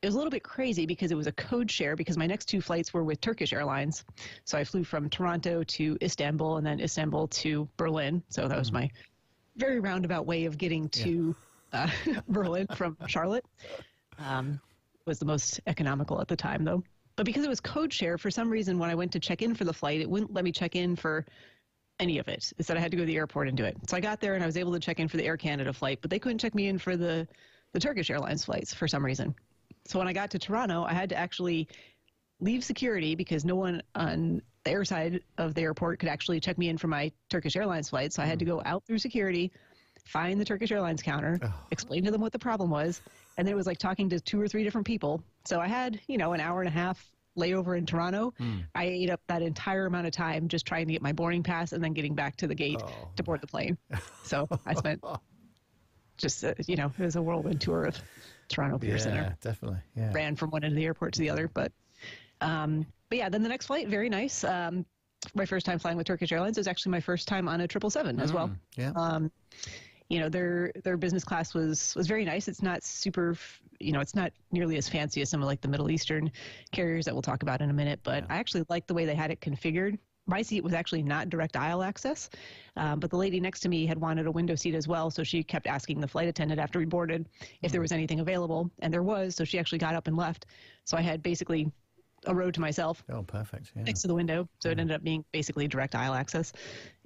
it was a little bit crazy because it was a code share because my next two flights were with Turkish Airlines. So I flew from Toronto to Istanbul and then Istanbul to Berlin. So that was mm-hmm. my very roundabout way of getting to yeah. uh, Berlin from Charlotte. Um, was the most economical at the time, though. But because it was code share, for some reason, when I went to check in for the flight, it wouldn't let me check in for any of it. It said I had to go to the airport and do it. So I got there and I was able to check in for the Air Canada flight, but they couldn't check me in for the, the Turkish Airlines flights for some reason. So when I got to Toronto, I had to actually leave security because no one on the air side of the airport could actually check me in for my Turkish Airlines flight. So I had to mm-hmm. go out through security, find the Turkish Airlines counter, oh. explain to them what the problem was, and then it was like talking to two or three different people. So I had, you know, an hour and a half layover in Toronto. Mm. I ate up that entire amount of time just trying to get my boarding pass and then getting back to the gate oh. to board the plane. So I spent just, uh, you know, it was a whirlwind tour of Toronto Pier yeah, Center. definitely. Yeah. Ran from one end of the airport to the other. But, um, but yeah, then the next flight, very nice. Um, my first time flying with Turkish Airlines was actually my first time on a 777 as mm, well. Yeah. Um, you know their their business class was was very nice. It's not super, you know, it's not nearly as fancy as some of like the Middle Eastern carriers that we'll talk about in a minute. But yeah. I actually liked the way they had it configured. My seat was actually not direct aisle access, um, but the lady next to me had wanted a window seat as well. So she kept asking the flight attendant after we boarded if there was anything available, and there was. So she actually got up and left. So I had basically a road to myself. Oh, perfect. Yeah. Next to the window, so it ended up being basically direct aisle access,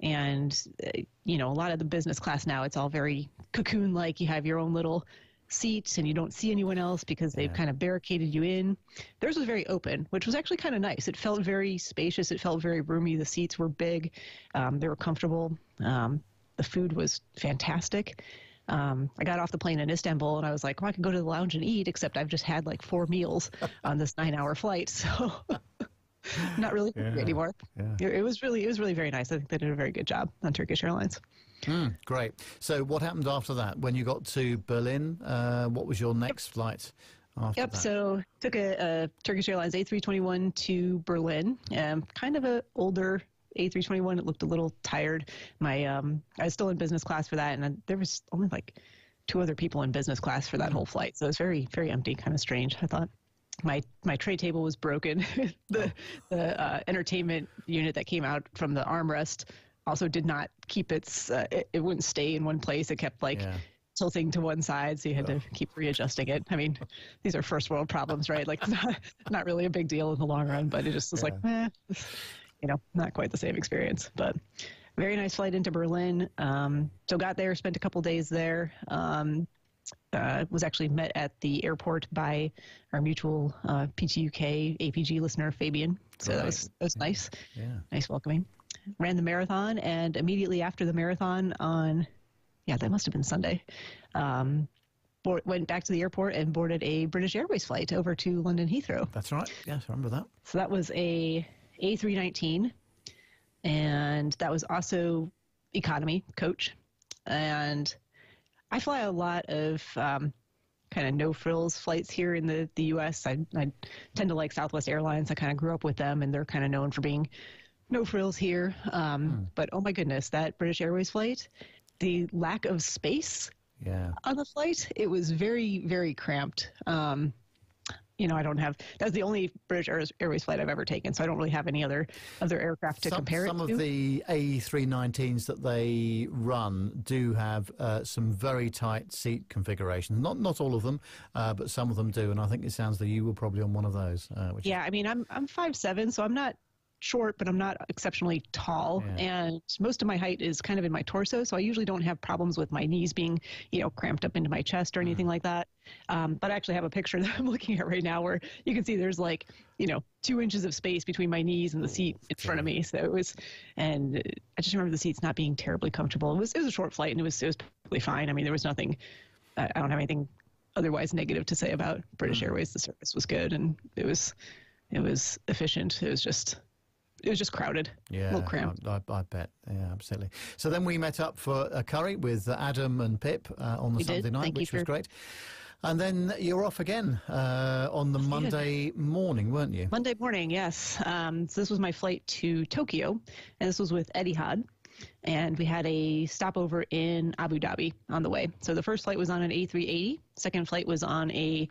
and uh, you know a lot of the business class now it's all very cocoon-like. You have your own little seats and you don't see anyone else because they've Yeah. kind of barricaded you in. Theirs was very open, which was actually kind of nice. It felt very spacious. It felt very roomy. The seats were big. Um, they were comfortable. Um, the food was fantastic. Um, I got off the plane in Istanbul and I was like, well, I could go to the lounge and eat, except I've just had like four meals on this nine hour flight. So not really Yeah. anymore. Yeah. It, it was really, it was really very nice. I think they did a very good job on Turkish Airlines. Mm, great. So, what happened after that? When you got to Berlin, uh, what was your next flight after Yep. that? So took a, a Turkish Airlines A321 to Berlin. Um, kind of a older A321. It looked a little tired. My um, I was still in business class for that, and there was only like two other people in business class for that whole flight. So it was very very empty, kind of strange. I thought. My my tray table was broken. the the uh, entertainment unit that came out from the armrest also did not keep its. Uh, it, it wouldn't stay in one place. It kept like Yeah. tilting to one side, so you had to keep readjusting it. I mean, these are first world problems, right? Like, not, not really a big deal in the long run, but it just was like, eh, you know, not quite the same experience. But very nice flight into Berlin. Um, so got there, spent a couple days there. Um, uh, was actually met at the airport by our mutual uh, PTUK APG listener Fabian. So that was that was nice, Yeah. nice welcoming. Ran the marathon, and immediately after the marathon on, yeah, that must have been Sunday. Um, board, went back to the airport and boarded a British Airways flight over to London Heathrow. That's right. Yes, I remember that. So that was a A319, and that was also economy coach. And I fly a lot of um, kind of no frills flights here in the, the U.S. I, I tend to like Southwest Airlines. I kind of grew up with them, and they're kind of known for being no frills here. Um, But oh my goodness, that British Airways flight, the lack of space Yeah. on the flight. It was very, very cramped. Um, you know, I don't have. That's the only British Airways flight I've ever taken, so I don't really have any other other aircraft to some, compare some it of the A319s that they run do have uh, some very tight seat configurations. Not not all of them, uh, but some of them do. And I think it sounds that you were probably on one of those. Uh, yeah, I mean, I'm I'm five seven, so I'm not short, but I'm not exceptionally tall, Yeah. and most of my height is kind of in my torso, so I usually don't have problems with my knees being, you know, cramped up into my chest or anything like that. Um, but I actually have a picture that I'm looking at right now where you can see there's like, you know, two inches of space between my knees and the seat in front of me. So it was, and I just remember the seats not being terribly comfortable. It was it was a short flight and it was it was perfectly fine. I mean, there was nothing. I I don't have anything otherwise negative to say about British Airways. The service was good and it was it was efficient. It was just it was just crowded, a Yeah, little cramped. I, I, I bet. Yeah, absolutely. So then we met up for a curry with Adam and Pip uh, on the We did. Sunday night, Thank which was great. And then you're off again uh, on the Monday morning, weren't you? Monday morning, yes. Um, so this was my flight to Tokyo, and this was with Etihad. And we had a stopover in Abu Dhabi on the way. So the first flight was on an A380. Second flight was on a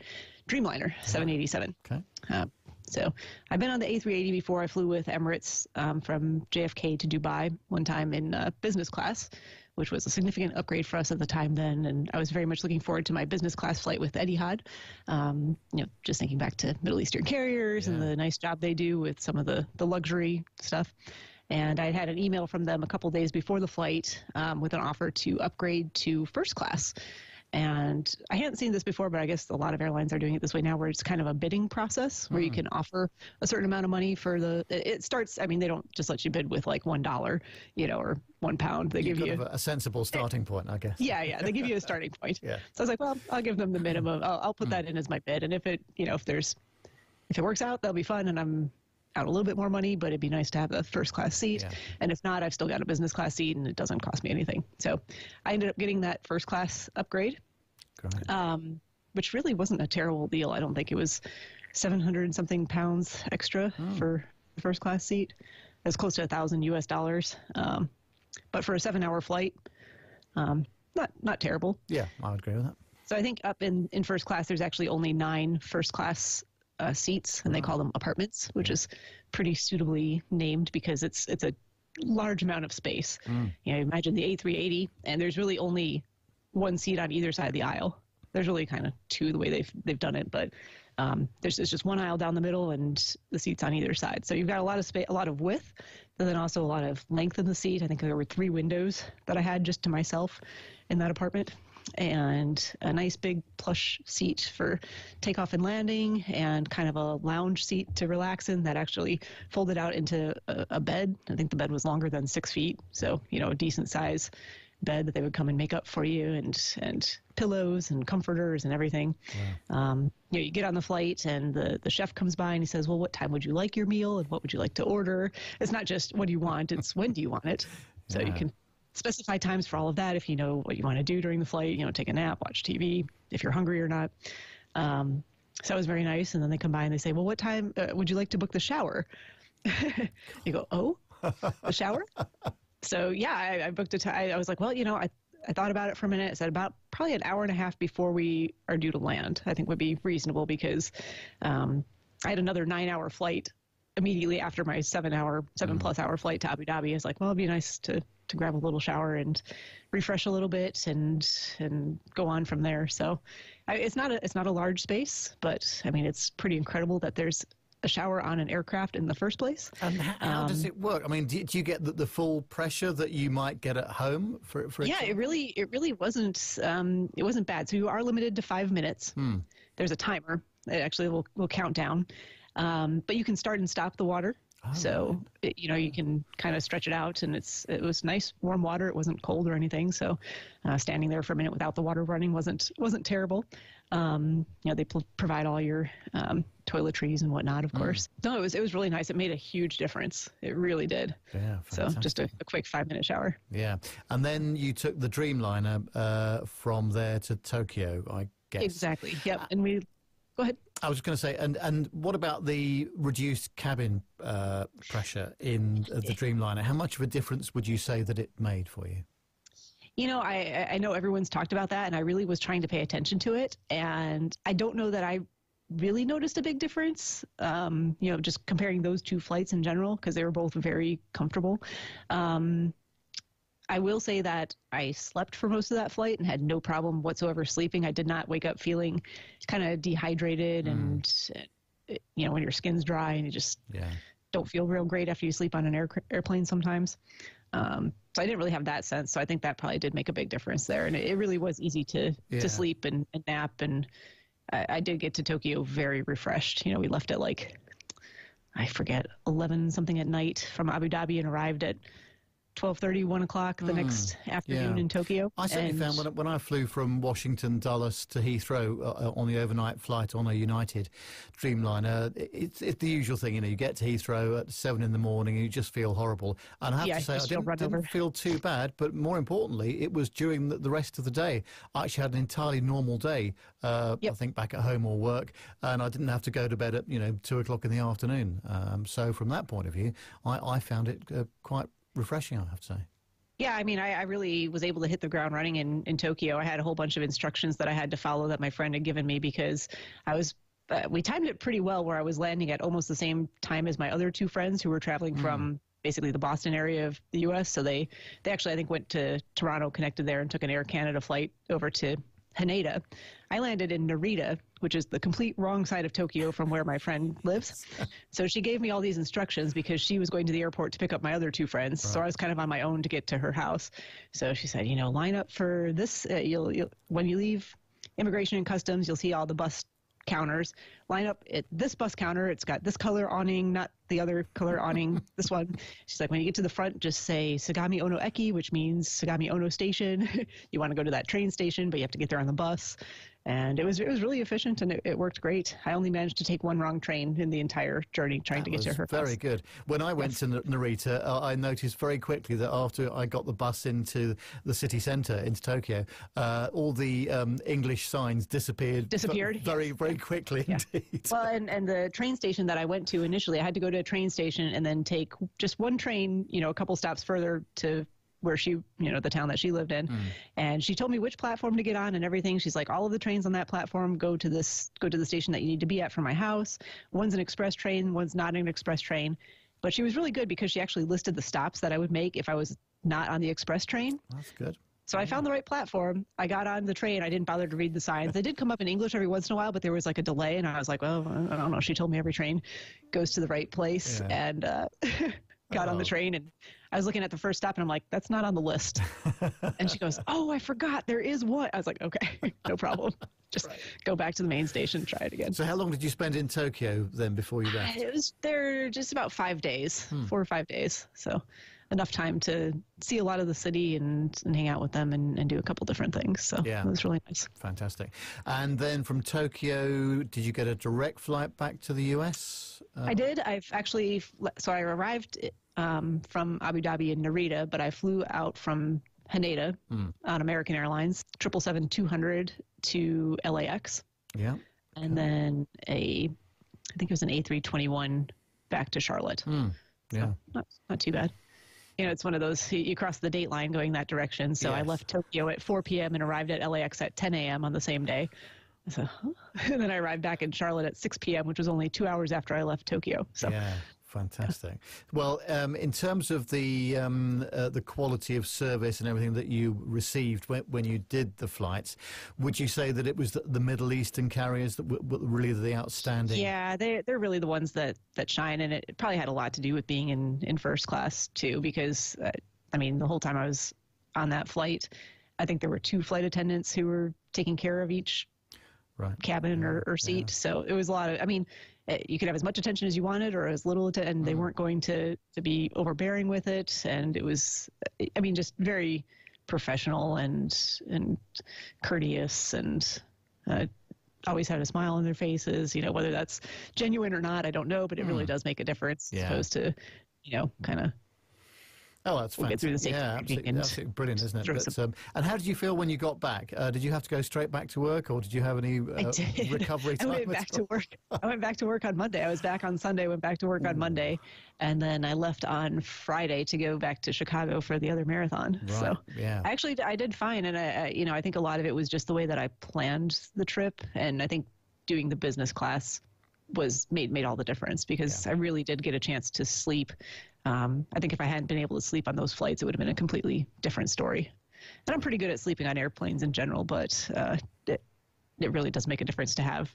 Dreamliner 787. Okay. Uh, so I've been on the A380 before. I flew with Emirates um, from JFK to Dubai one time in uh, business class, which was a significant upgrade for us at the time then. And I was very much looking forward to my business class flight with Etihad. Um, you know, just thinking back to Middle Eastern carriers and the nice job they do with some of the, the luxury stuff. And I had an email from them a couple days before the flight um, with an offer to upgrade to first class. And I hadn't seen this before, but I guess a lot of airlines are doing it this way now, where it's kind of a bidding process where Hmm. you can offer a certain amount of money for the. It starts. I mean, they don't just let you bid with like one dollar, you know, or one pound. They give you. a, a sensible starting point, I guess. Yeah, yeah, they give you a starting point. Yeah. So I was like, well, I'll give them the minimum. I'll, I'll put Hmm. that in as my bid, and if it, you know, if there's, if it works out, that'll be fun, and I'm out a little bit more money, but it'd be nice to have a first class seat. Yeah. And if not, I've still got a business class seat, and it doesn't cost me anything. So I ended up getting that first class upgrade um, which really wasn't a terrible deal. I don't think it was 700 and something pounds extra for the first class seat. It was close to a thousand US dollars. Um, but for a seven hour flight, um, not, not terrible. yeah, I would agree with that. So I think up in, in first class, there's actually only nine first class uh, seats, and they call them apartments, which is pretty suitably named because it's it's a large amount of space. You know, imagine the A380, and there's really only one seat on either side of the aisle. There's really kind of two the way they've they've done it, but Um, there's, there's just one aisle down the middle and the seats on either side. So you've got a lot of space, a lot of width, but then also a lot of length in the seat. I think there were three windows that I had just to myself in that apartment and a nice big plush seat for takeoff and landing and kind of a lounge seat to relax in that actually folded out into a, a bed. I think the bed was longer than six feet. So, you know, a decent size bed that they would come and make up for you and and pillows and comforters and everything. Um, you know, you get on the flight and the, the chef comes by and he says, well, what time would you like your meal and what would you like to order? It's not just what do you want, it's when do you want it. So you can specify times for all of that if you know what you want to do during the flight, you know, take a nap, watch TV, if you're hungry or not. Um, so it was very nice. And then they come by and they say, well, what time uh, would you like to book the shower? you go, oh, the shower? so yeah, I, I booked a time. I was like, well, you know, I, I thought about it for a minute. I said about probably an hour and a half before we are due to land, I think would be reasonable because um, I had another nine hour flight immediately after my seven hour, 7 plus hour flight to Abu Dhabi. I was like, well, it'd be nice to, to grab a little shower and refresh a little bit and, and go on from there. So I, it's not a, it's not a large space, but I mean, it's pretty incredible that there's a shower on an aircraft in the first place. And how, how does it work? I mean, do, do you get the, the, full pressure that you might get at home? For, for yeah, it really it really wasn't um, it wasn't bad. So you are limited to five minutes. Hmm. There's a timer. It actually will will count down, um, but you can start and stop the water. Oh, so it, you know you can kind of stretch it out, and it's it was nice warm water. It wasn't cold or anything. So uh, standing there for a minute without the water running wasn't wasn't terrible. Um, you know they pl- provide all your um, toiletries and whatnot, of course. No, it was it was really nice. It made a huge difference. It really did. Yeah, So just a, a quick five minute shower. Yeah, and then you took the Dreamliner uh, from there to Tokyo, I guess. Exactly. Yep. And we go ahead. I was just going to say, and and what about the reduced cabin uh, pressure in uh, the Dreamliner? How much of a difference would you say that it made for you? You know, I I know everyone's talked about that, and I really was trying to pay attention to it, and I don't know that I really noticed a big difference. Um, you know, just comparing those two flights in general because they were both very comfortable. Um, I will say that I slept for most of that flight and had no problem whatsoever sleeping. I did not wake up feeling kind of dehydrated and, uh, you know, when your skin's dry and you just Yeah. don't feel real great after you sleep on an air, airplane sometimes. Um, so I didn't really have that sense. So I think that probably did make a big difference there. And it, it really was easy to, Yeah. to sleep and, and nap. And I, I did get to Tokyo very refreshed. You know, we left at like, I forget, 11 something at night from Abu Dhabi and arrived at 12:30, 1 o'clock the next afternoon yeah. in Tokyo. I certainly And- found when, I- when I flew from Washington Dulles to Heathrow uh, on the overnight flight on a United Dreamliner, it's, it's the usual thing. You know, you get to Heathrow at seven in the morning and you just feel horrible. And I have Yeah, to say, I didn't, didn't feel too bad. But more importantly, it was during the, the rest of the day. I actually had an entirely normal day. Uh, I think back at home or work, and I didn't have to go to bed at you know two o'clock in the afternoon. Um, so from that point of view, I, I found it uh, quite refreshing. I have to say. Yeah, I mean, I, I really was able to hit the ground running in, in Tokyo. I had a whole bunch of instructions that I had to follow that my friend had given me because I was. Uh, we timed it pretty well where I was landing at almost the same time as my other two friends who were traveling from basically the Boston area of the U.S. So they, they actually, I think, went to Toronto, connected there, and took an Air Canada flight over to Haneda. I landed in Narita, which is the complete wrong side of Tokyo from where my friend lives. so she gave me all these instructions because she was going to the airport to pick up my other two friends. So I was kind of on my own to get to her house. So she said, you know, line up for this. Uh, you'll, you'll when you leave immigration and customs, you'll see all the bus counters. Line up at this bus counter. It's got this color awning, not the other color awning. This one. She's like, when you get to the front, just say Sagami Ono Eki, which means Sagami Ono Station. you want to go to that train station, but you have to get there on the bus. And it was it was really efficient and it, it worked great. I only managed to take one wrong train in the entire journey trying to get to her very house. good. When I went to Narita, uh, I noticed very quickly that after I got the bus into the city centre, into Tokyo, uh, all the um, English signs disappeared. v- Disappeared, very, very quickly indeed. Well, and, and the train station that I went to initially, I had to go to a train station and then take just one train, you know, a couple stops further to where she, you know, the town that she lived in. And she told me which platform to get on and everything. She's like, all of the trains on that platform go to this, go to the station that you need to be at for my house. One's an express train, one's not an express train. But she was really good because she actually listed the stops that I would make if I was not on the express train. That's good. So I found the right platform. I got on the train. I didn't bother to read the signs. They did come up in English every once in a while, but there was like a delay, and I was like, well, I don't know. She told me every train goes to the right place, Yeah. and uh, got on the train, and I was looking at the first stop, and I'm like, that's not on the list. and she goes, oh, I forgot. There is one. I was like, okay, no problem. Just go back to the main station, and try it again. So how long did you spend in Tokyo then before you left? It was there just about five days, Hmm. four or five days. So enough time to see a lot of the city and, and hang out with them and, and do a couple different things. So Yeah. it was really nice. Fantastic. And then from Tokyo, did you get a direct flight back to the US? Uh, I did. I've actually, so I arrived um, from Abu Dhabi in Narita, but I flew out from Haneda Hmm. on American Airlines, 777-200 to LAX. yeah. And then a, I think it was an A321 back to Charlotte. Hmm. Yeah. not, not too bad. You know, it's one of those you, you cross the date line going that direction. So I left Tokyo at 4 p.m. and arrived at LAX at 10 a.m. on the same day. So, and then I arrived back in Charlotte at 6 p.m., which was only two hours after I left Tokyo. So Yeah, fantastic. Well, um, in terms of the um, uh, the quality of service and everything that you received when, when you did the flights, would you say that it was the, the Middle Eastern carriers that were, were really the outstanding? Yeah, they they're really the ones that that shine, and it, probably had a lot to do with being in in first class too. Because uh, I mean, the whole time I was on that flight, I think there were two flight attendants who were taking care of each Right. cabin or, or seat. So it was a lot of. I mean, Uh, you could have as much attention as you wanted, or as little, and they mm-hmm. weren't going to to be overbearing with it. And it was, uh, I mean, just very professional and and courteous and. Uh, Always had a smile on their faces, you know, whether that's genuine or not, I don't know, but it really mm. does make a difference Yeah. as opposed to, you know, kind of Oh, that's We'll get fantastic. through the yeah, absolutely, brilliant, isn't it? But, um, and how did you feel when you got back? Uh, did you have to go straight back to work, or did you have any uh, recovery I time? went back to work. I went back to work on Monday. I was back on Sunday. Went back to work on Monday, and then I left on Friday to go back to Chicago for the other marathon. Right, So yeah. Actually I did fine, and I, I you know I think a lot of it was just the way that I planned the trip, and I think doing the business class was made made all the difference because I really did get a chance to sleep. Um, I think if I hadn't been able to sleep on those flights, it would have been a completely different story. And I'm pretty good at sleeping on airplanes in general, but uh, it, it really does make a difference to have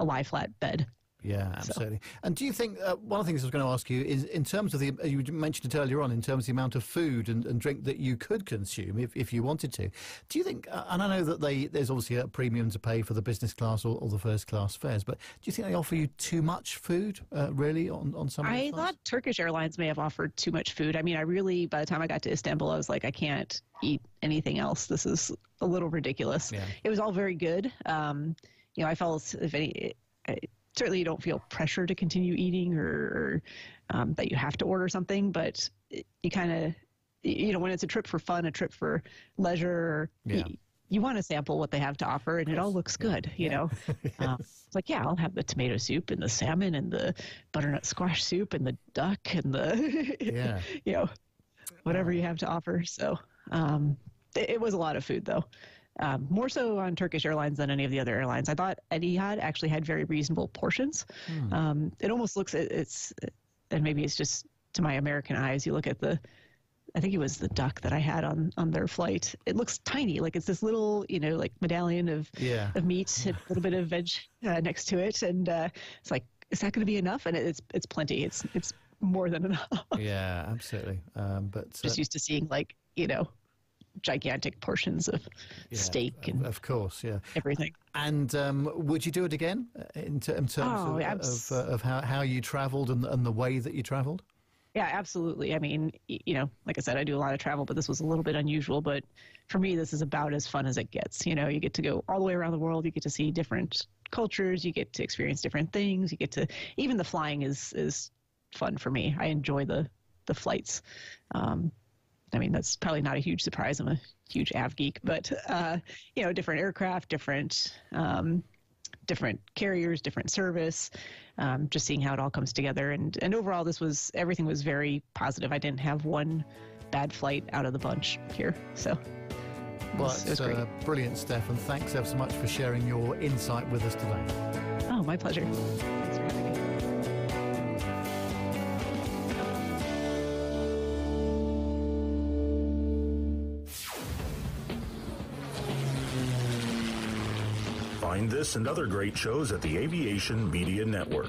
a lie flat bed. Yeah, absolutely. And do you think uh, one of the things I was going to ask you is in terms of the you mentioned it earlier on in terms of the amount of food and, and drink that you could consume if, if you wanted to. Do you think? uh, And I know that they there's obviously a premium to pay for the business class or, or the first class fares, but do you think they offer you too much food uh, really on on some? I thought Turkish Airlines may have offered too much food. I mean, I really, by the time I got to Istanbul, I was like, I can't eat anything else. This is a little ridiculous. Yeah. It was all very good. Um, you know, I felt if any, I, certainly you don't feel pressure to continue eating or, or um, that you have to order something, but it- you kind of, you know, when it's a trip for fun, a trip for leisure, Yeah. you, you want to sample what they have to offer, and it all looks good, you know. Um, it's like, yeah, I'll have the tomato soup and the salmon and the butternut squash soup and the duck and the, Yeah. you know, whatever you have to offer. So um, it, it was a lot of food, though. Um, more so on Turkish Airlines than any of the other airlines. I thought Etihad actually had very reasonable portions. Um, it almost looks it, it's, and maybe it's just to my American eyes. You look at the, I think it was the duck that I had on on their flight. It looks tiny, like it's this little, you know, like medallion of Yeah. of meat, a little bit of veg uh, next to it, and uh, it's like, is that going to be enough? And it's it's plenty. It's it's more than enough. Yeah, absolutely. Um, but uh, Just used to seeing like you know, gigantic portions of yeah, steak and of course, yeah. everything. And um, would you do it again uh, in, ter- in terms Oh, of, abs- of, uh, of how, how you travelled and, and the way that you travelled? Yeah, absolutely. I mean, you know, like I said, I do a lot of travel, but this was a little bit unusual. But for me, this is about as fun as it gets. You know, you get to go all the way around the world. You get to see different cultures. You get to experience different things. You get to even the flying is is fun for me. I enjoy the the flights. Um, I mean, that's probably not a huge surprise. I'm a huge av geek, but uh, you know, different aircraft, different. Um, different carriers, different service, um, just seeing how it all comes together. And, and overall, this was everything was very positive. I didn't have one bad flight out of the bunch here. So it Well, was, it it's was uh, brilliant, Steph, and thanks ever so much for sharing your insight with us today. oh, my pleasure. Thanks for having me. Find this and other great shows at the Aviation Media Network.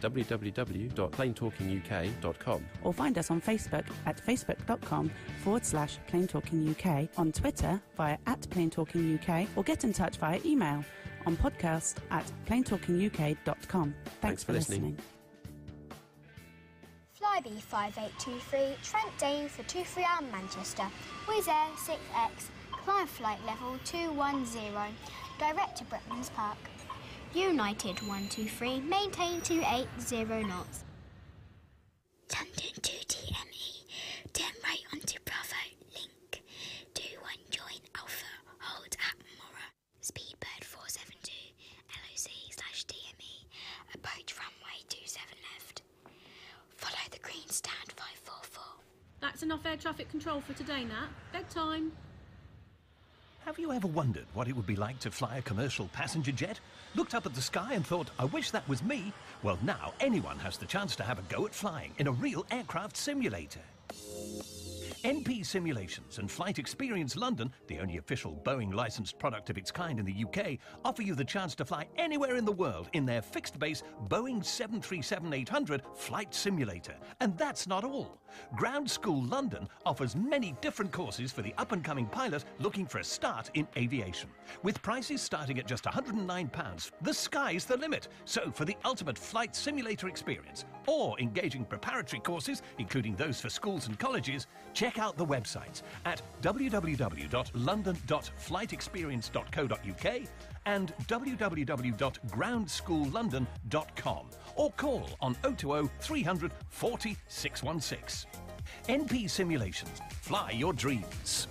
www.planetalkinguk.com or find us on Facebook at facebook.com forward slash planetalkinguk, on Twitter via at planetalkinguk, or get in touch via email on podcast at planetalkinguk.com. Thanks, Thanks for listening. Flybe 5823, Trent Dane for 23R Manchester, Wizz Air 6X, climb flight level 210, direct to Bretlands Park. United 123, maintain 280 knots. London 2 TME, turn right onto Bravo, link, 21 join Alpha, hold at Mora, Speedbird 472, LOC slash TME, approach runway 27 left. Follow the green stand 544. That's enough air traffic control for today, Nat. Bedtime. Have you ever wondered what it would be like to fly a commercial passenger jet? Looked up at the sky and thought, I wish that was me? Well, now anyone has the chance to have a go at flying in a real aircraft simulator. NP Simulations and Flight Experience London, the only official Boeing licensed product of its kind in the UK, offer you the chance to fly anywhere in the world in their fixed base Boeing 737 800 flight simulator. And that's not all. Ground School London offers many different courses for the up and coming pilot looking for a start in aviation. With prices starting at just £109, the sky's the limit. So, for the ultimate flight simulator experience or engaging preparatory courses, including those for schools and colleges, check out the websites at www.london.flightexperience.co.uk and www.groundschoollondon.com or call on 020 300 40 616. NP Simulations. Fly your dreams.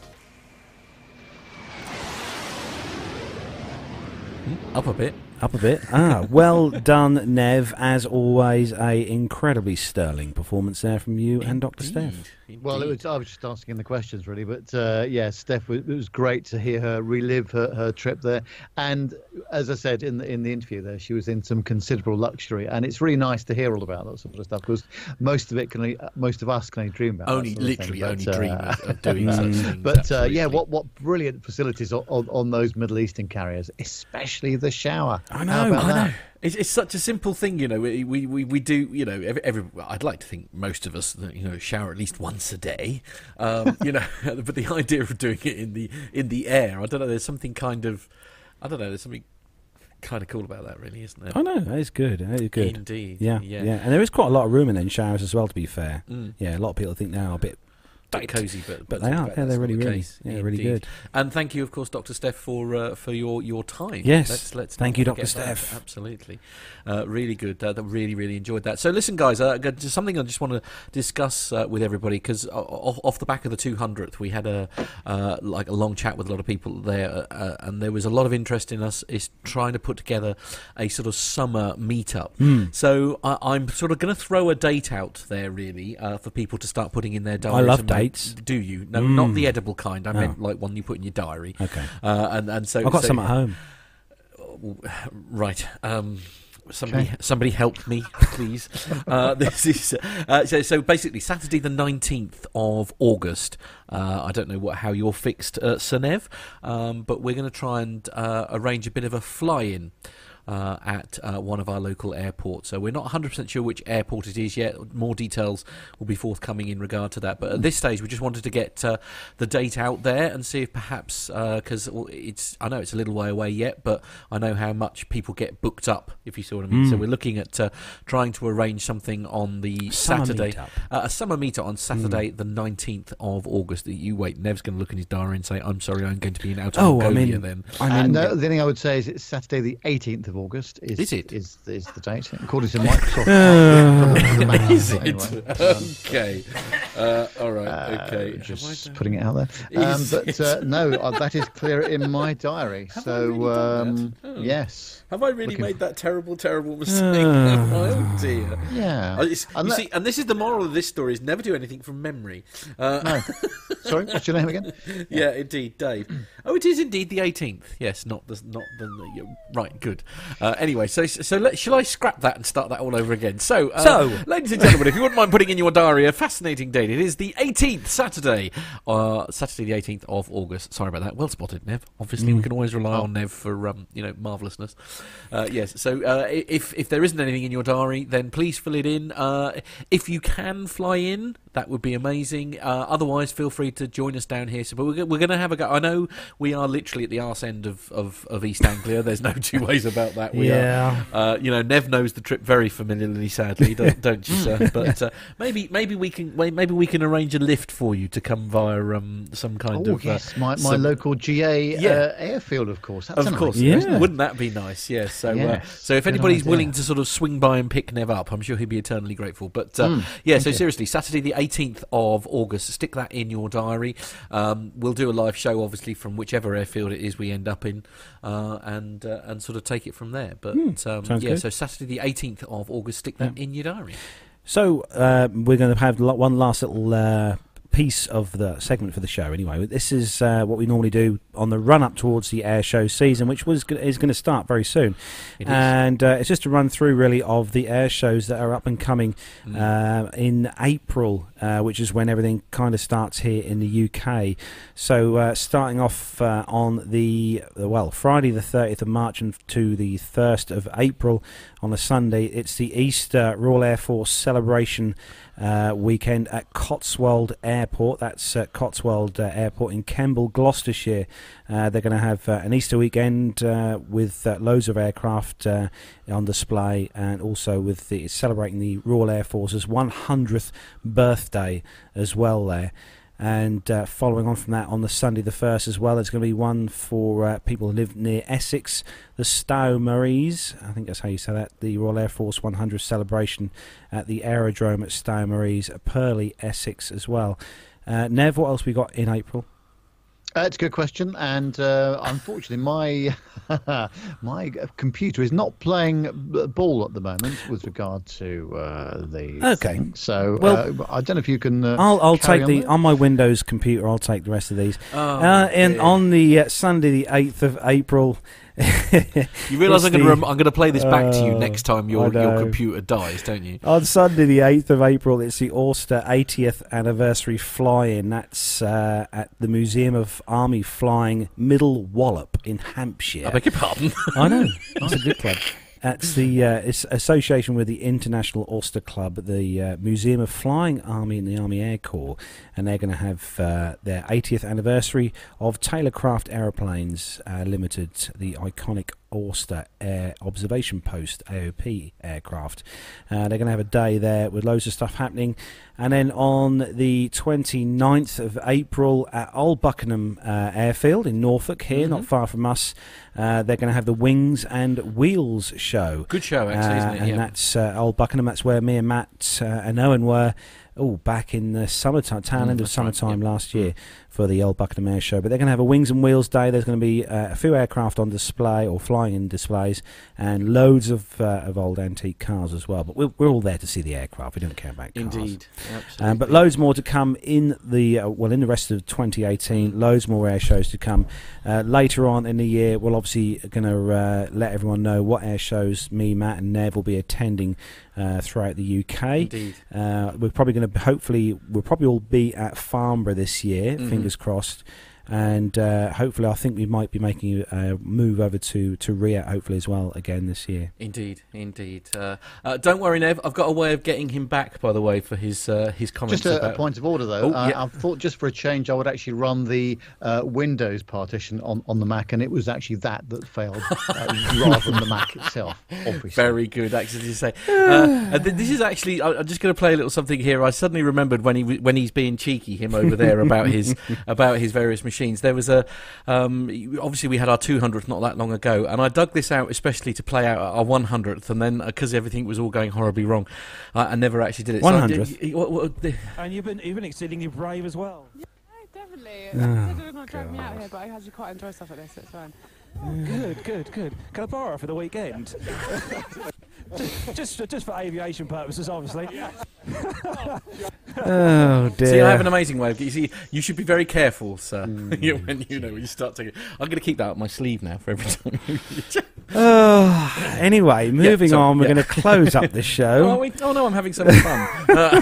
Hmm, up a bit. Up a bit. Ah, well done, Nev. As always, a incredibly sterling performance there from you and Dr. Steph. Well, it was, I was just asking the questions really, but uh, yeah, Steph, it was great to hear her relive her, her trip there. And as I said in the in the interview, there she was in some considerable luxury, and it's really nice to hear all about that sort of stuff because most of it can only, most of us can only dream about. that Only, sort literally, thing, only but, dream uh, of, of doing such things. But uh, yeah, what what brilliant facilities on, on, on those Middle Eastern carriers, especially the shower. I know, I that? know. It's, it's such a simple thing, you know. We we, we, we do, you know. Every, every I'd like to think most of us, you know, shower at least once a day, um, you know. but the idea of doing it in the in the air, I don't know. There's something kind of, I don't know. There's something kind of cool about that, really, isn't there? I know, that is good. That is good. Indeed. Yeah, Yeah. yeah, And there is quite a lot of room in them showers as well, to be fair. Mm. Yeah, a lot of people think now a bit. Bit cosy, but But they are. Yeah, they're really, the really, case. yeah, really good. And thank you, of course, Dr. Steph, for uh, for your, your time. Yes. let's, let's Thank you, Dr. Steph. Absolutely, uh, really good. Uh, really, really enjoyed that. So, listen, guys, uh, just something I just want to discuss uh, with everybody because off, off the back of the 200th, we had a uh, like a long chat with a lot of people there, uh, and there was a lot of interest in us is trying to put together a sort of summer meetup. Hmm. So, I I'm sort of going to throw a date out there, really, uh, for people to start putting in their diaries. love and make- dates. Do you? No, Mm. not the edible kind. I No. meant like one you put in your diary. Okay. Uh, and and so I've got so- some at home. Right. Um, somebody, Okay. somebody help me, please. uh, this is uh, so. So basically, Saturday the nineteenth of August. Uh, I don't know what how you're fixed, uh, Senev, um, but we're going to try and uh, arrange a bit of a fly-in. Uh, at uh, one of our local airports. So we're not 100% sure which airport it is yet. More details will be forthcoming in regard to that. But at this stage, we just wanted to get uh, the date out there and see if perhaps, because it's I know it's a little way away yet, but I know how much people get booked up, if you see what I mean. So Mm. we're looking at uh, trying to arrange something on the Summer Saturday, uh, a summer meetup on Saturday, the 19th of August. You wait, Nev's going to look in his diary and say, I'm sorry, I'm going to be in Outer Oh, I Mongolia mean, then. I mean, and uh, the thing I would say is it's Saturday, the 18th of August. Is, Is it? Is, is the date according to Microsoft? Uh, from the Mac, Is it? anyway, um, okay. Uh, all right. uh, okay. just putting it out there. Um, but uh, no, uh, that is clear in my diary. Have so really um? Oh. yes. Have I really Looking- made that terrible, terrible mistake? Uh. Oh dear. Yeah. Oh, it's- you Unle- see, and this is the moral of this story: is never do anything from memory. Uh, No. Sorry, what's your name again? yeah. indeed, Dave. Oh, it is indeed the 18th. Yes, not the not the, yeah, right. Good. Uh, anyway, so so let, shall I scrap that and start that all over again? So, uh, So- ladies and gentlemen, if you wouldn't mind putting in your diary a fascinating date, it is the 18th Saturday, uh, Saturday the 18th of August. Sorry about that. Well spotted, Nev. Obviously, we can always rely on Nev for um, you know marvelousness. Uh, yes. So uh, if if there isn't anything in your diary, then please fill it in. Uh, if you can fly in, that would be amazing. Uh, otherwise, feel free to join us down here. So, but we're, we're going to have a go. I know we are literally at the arse end of, of, of East Anglia. There's no two ways about that. We Yeah. Are, uh, you know, Nev knows the trip very familiarly. Sadly, don't, don't you, sir? But uh, maybe maybe we can maybe we can arrange a lift for you to come via um, some kind Oh of yes, uh, my, my some- local GA Yeah. uh, airfield, of course. That's of an course, idea, Yeah. Wouldn't that be nice? Yes. So, uh, Yes, so if anybody's idea. willing to sort of swing by and pick Nev up, I'm sure he'd be eternally grateful. But uh, Mm, yeah, so seriously, Saturday the 18th of August, stick that in your diary. Um, we'll do a live show, obviously, from whichever airfield it is we end up in, uh, and uh, and sort of take it from there. But um, yeah, good. so Saturday the 18th of August, stick that in your diary. So uh, we're going to have one last little uh, piece of the segment for the show. Anyway, this is uh, what we normally do on the run up towards the air show season, which was is going to start very soon. It and uh, it's just a run through really of the air shows that are up and coming Mm. uh, in April, uh, which is when everything kind of starts here in the UK. So uh, starting off uh, on the well Friday the 30th of March and to the 1st of April on a Sunday, it's the Easter Royal Air Force celebration uh, weekend at Cotswold Airport. That's uh, Cotswold uh, Airport in Kemble, Gloucestershire. Uh, they're going to have uh, an Easter weekend uh, with loads of aircraft on display, and also with the celebrating the Royal Air Force's 100th birthday as well there. And uh, following on from that, on the Sunday the 1st as well, there's going to be one for uh, people who live near Essex, the Stow Maries. I think that's how you say that. The Royal Air Force 100th celebration at the aerodrome at Stow Maries, Purleigh, Essex as well. Uh, Nev, what else we got in April? Uh, it's a good question, and uh, unfortunately, my my computer is not playing ball at the moment with regard to uh, the. Okay. thing. So Well, uh, I don't know if you can. Uh, I'll, I'll take on the there? on my Windows computer. I'll take the rest of these. Oh, uh, and dear. on the uh, Sunday, the eighth of April. You realise I'm going to rem- I'm going to play this back to you Oh, next time your your computer dies, don't you? On Sunday, the 8th of April, it's the Auster 80th anniversary fly in. That's uh, at the Museum of Army Flying, Middle Wallop in Hampshire. I beg your pardon. I know. It's a good club. That's the uh, association with the International Auster Club, the uh, Museum of Flying Army and the Army Air Corps, and they're going to have uh, their 80th anniversary of Taylorcraft Aeroplanes uh, Limited, the iconic Auster Air Observation Post AOP aircraft. Uh, they're going to have a day there with loads of stuff happening. And then on the 29th of April at Old Buckenham uh, Airfield in Norfolk, here, not far from us, uh, they're going to have the Wings and Wheels show. Good show, actually, isn't Uh, it? And Yeah. that's uh, Old Buckenham. That's where me and Matt uh, and Owen were. Oh, back in the summertime, tail Mm, end of that's right, summertime yeah. last year for the Old Buckenham Air Show. But they're going to have a Wings and Wheels Day. There's going to be uh, a few aircraft on display or flying in displays, and loads of uh, of old antique cars as well. But we're, we're all there to see the aircraft. We don't care about cars. Indeed, absolutely. Um, but loads more to come in the uh, well in the rest of 2018. Loads more air shows to come uh, later on in the year. We're obviously going to uh, let everyone know what air shows me, Matt, and Nev will be attending uh, throughout the UK. Indeed. Uh, we're probably going to hopefully we'll probably all be at Farnborough this year. Mhm. Fingers mm. crossed. And uh, hopefully, I think we might be making a move over to to RIAT, hopefully as well again this year. Indeed, indeed. Uh, uh, don't worry, Nev. I've got a way of getting him back. By the way, for his uh, his comments Just a, about. a point of order, though. Oh, uh, yeah. I thought just for a change, I would actually run the uh, Windows partition on, on the Mac, and it was actually that that failed uh, rather than the Mac itself. Obviously, Very good, actually, to say. Uh, and th- this is actually. I- I'm just going to play a little something here. I suddenly remembered when he when he's being cheeky, him over there about his about his various machines. Machines. There was a um, obviously we had our 200th not that long ago, and I dug this out especially to play out our 100th, and then because everything was all going horribly wrong, I, I never actually did it. 100th? did- what- what- the- And you've been you've been exceedingly brave as well. Yeah, Definitely. Oh, I said they were going to drag me out here, but I actually quite enjoy stuff like this, so it's fine. Good, good, good. Can I borrow for the weekend? just, just, just for aviation purposes, obviously. Oh dear. See, I have an amazing way. Of, you see, you should be very careful, sir. You- when you know when you start taking. I'm going to keep that up my sleeve now for every time. Oh, anyway, moving sorry, on, we're yeah. going to close up the oh, show. we, oh no, I'm having so much fun. Uh,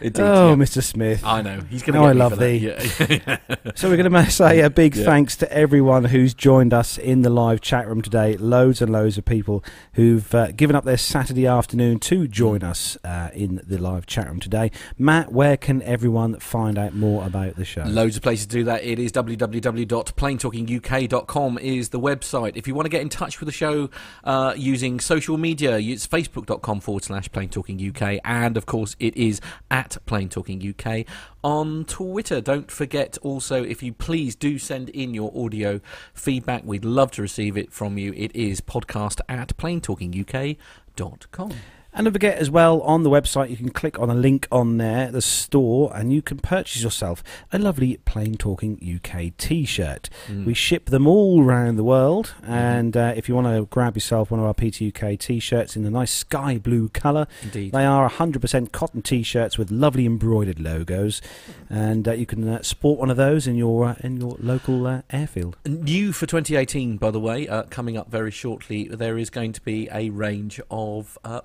indeed, oh, yeah. Mr. Smith. I know he's going to. Oh, I love thee. Yeah. So we're going to say a big Yeah. thanks to everyone who's joined us in the live chat room today. Loads and loads of people who've uh, given up their Saturday afternoon to join us uh, in the live chat room today. Matt, where can everyone find out more about the show? Loads of places to do that. It is www.planetalkinguk.com is the website. If you want to get in touch with the show uh, using social media, it's facebook.com forward slash planetalkinguk. And of course, it is at planetalkinguk on Twitter. Don't forget also, if you please do send in your audio feedback, we'd love to receive it from you. It is podcast at planetalkinguk.com. And don't forget as well on the website you can click on a link on there, the store, and you can purchase yourself a lovely Plane Talking UK T-shirt. Mm. We ship them all around the world, and uh, if you want to grab yourself one of our PTUK T-shirts in the nice sky blue colour, Indeed. they are 100% cotton T-shirts with lovely embroidered logos, and uh, you can uh, sport one of those in your uh, in your local uh, airfield. New for 2018, by the way, uh, coming up very shortly, there is going to be a range of uh,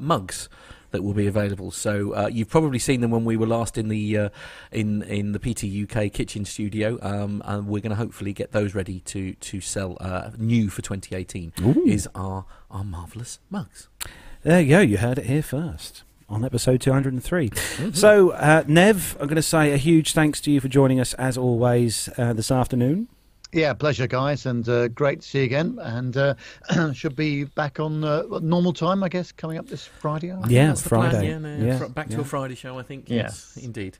that will be available. So uh, you've probably seen them when we were last in the uh, in in the PT UK kitchen studio, um, and we're going to hopefully get those ready to to sell. Uh, new for 2018 Ooh. is our our marvelous mugs. There you go. You heard it here first on episode 203. Mm-hmm. So, uh, Nev, I'm going to say a huge thanks to you for joining us as always uh, this afternoon. Yeah, pleasure, guys, and uh, great to see you again. And uh, should be back on uh, normal time, I guess, coming up this Friday. Yeah, That's plan, Friday. yeah, no, Yeah, fr- back to yeah. a Friday show, I think. Yes. Yes, indeed.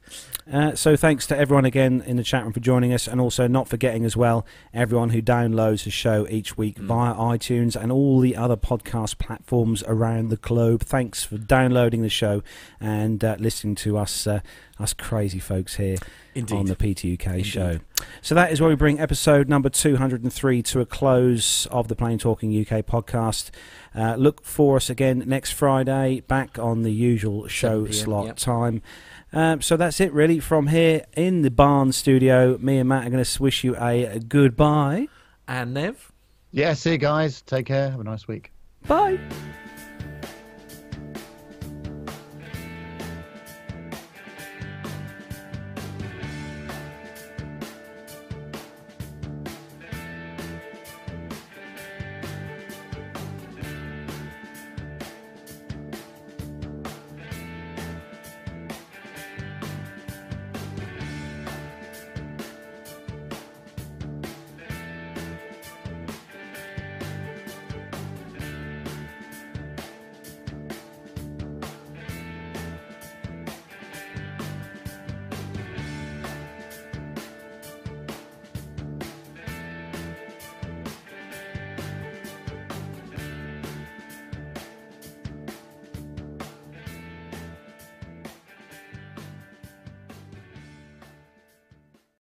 Uh, so, thanks to everyone again in the chat room for joining us, and also not forgetting as well everyone who downloads the show each week Mm. via iTunes and all the other podcast platforms around the globe. Thanks for downloading the show and uh, listening to us, uh, us crazy folks here Indeed. on the PTUK Indeed. show. So that is where we bring episode number 203 to a close of the Plane Talking UK podcast. Uh, look for us again next Friday, back on the usual show p.m., slot yep. time. Um, so that's it, really. From here in the barn studio, me and Matt are going to wish you a goodbye. And Nev. Yeah, see you guys. Take care. Have a nice week. Bye.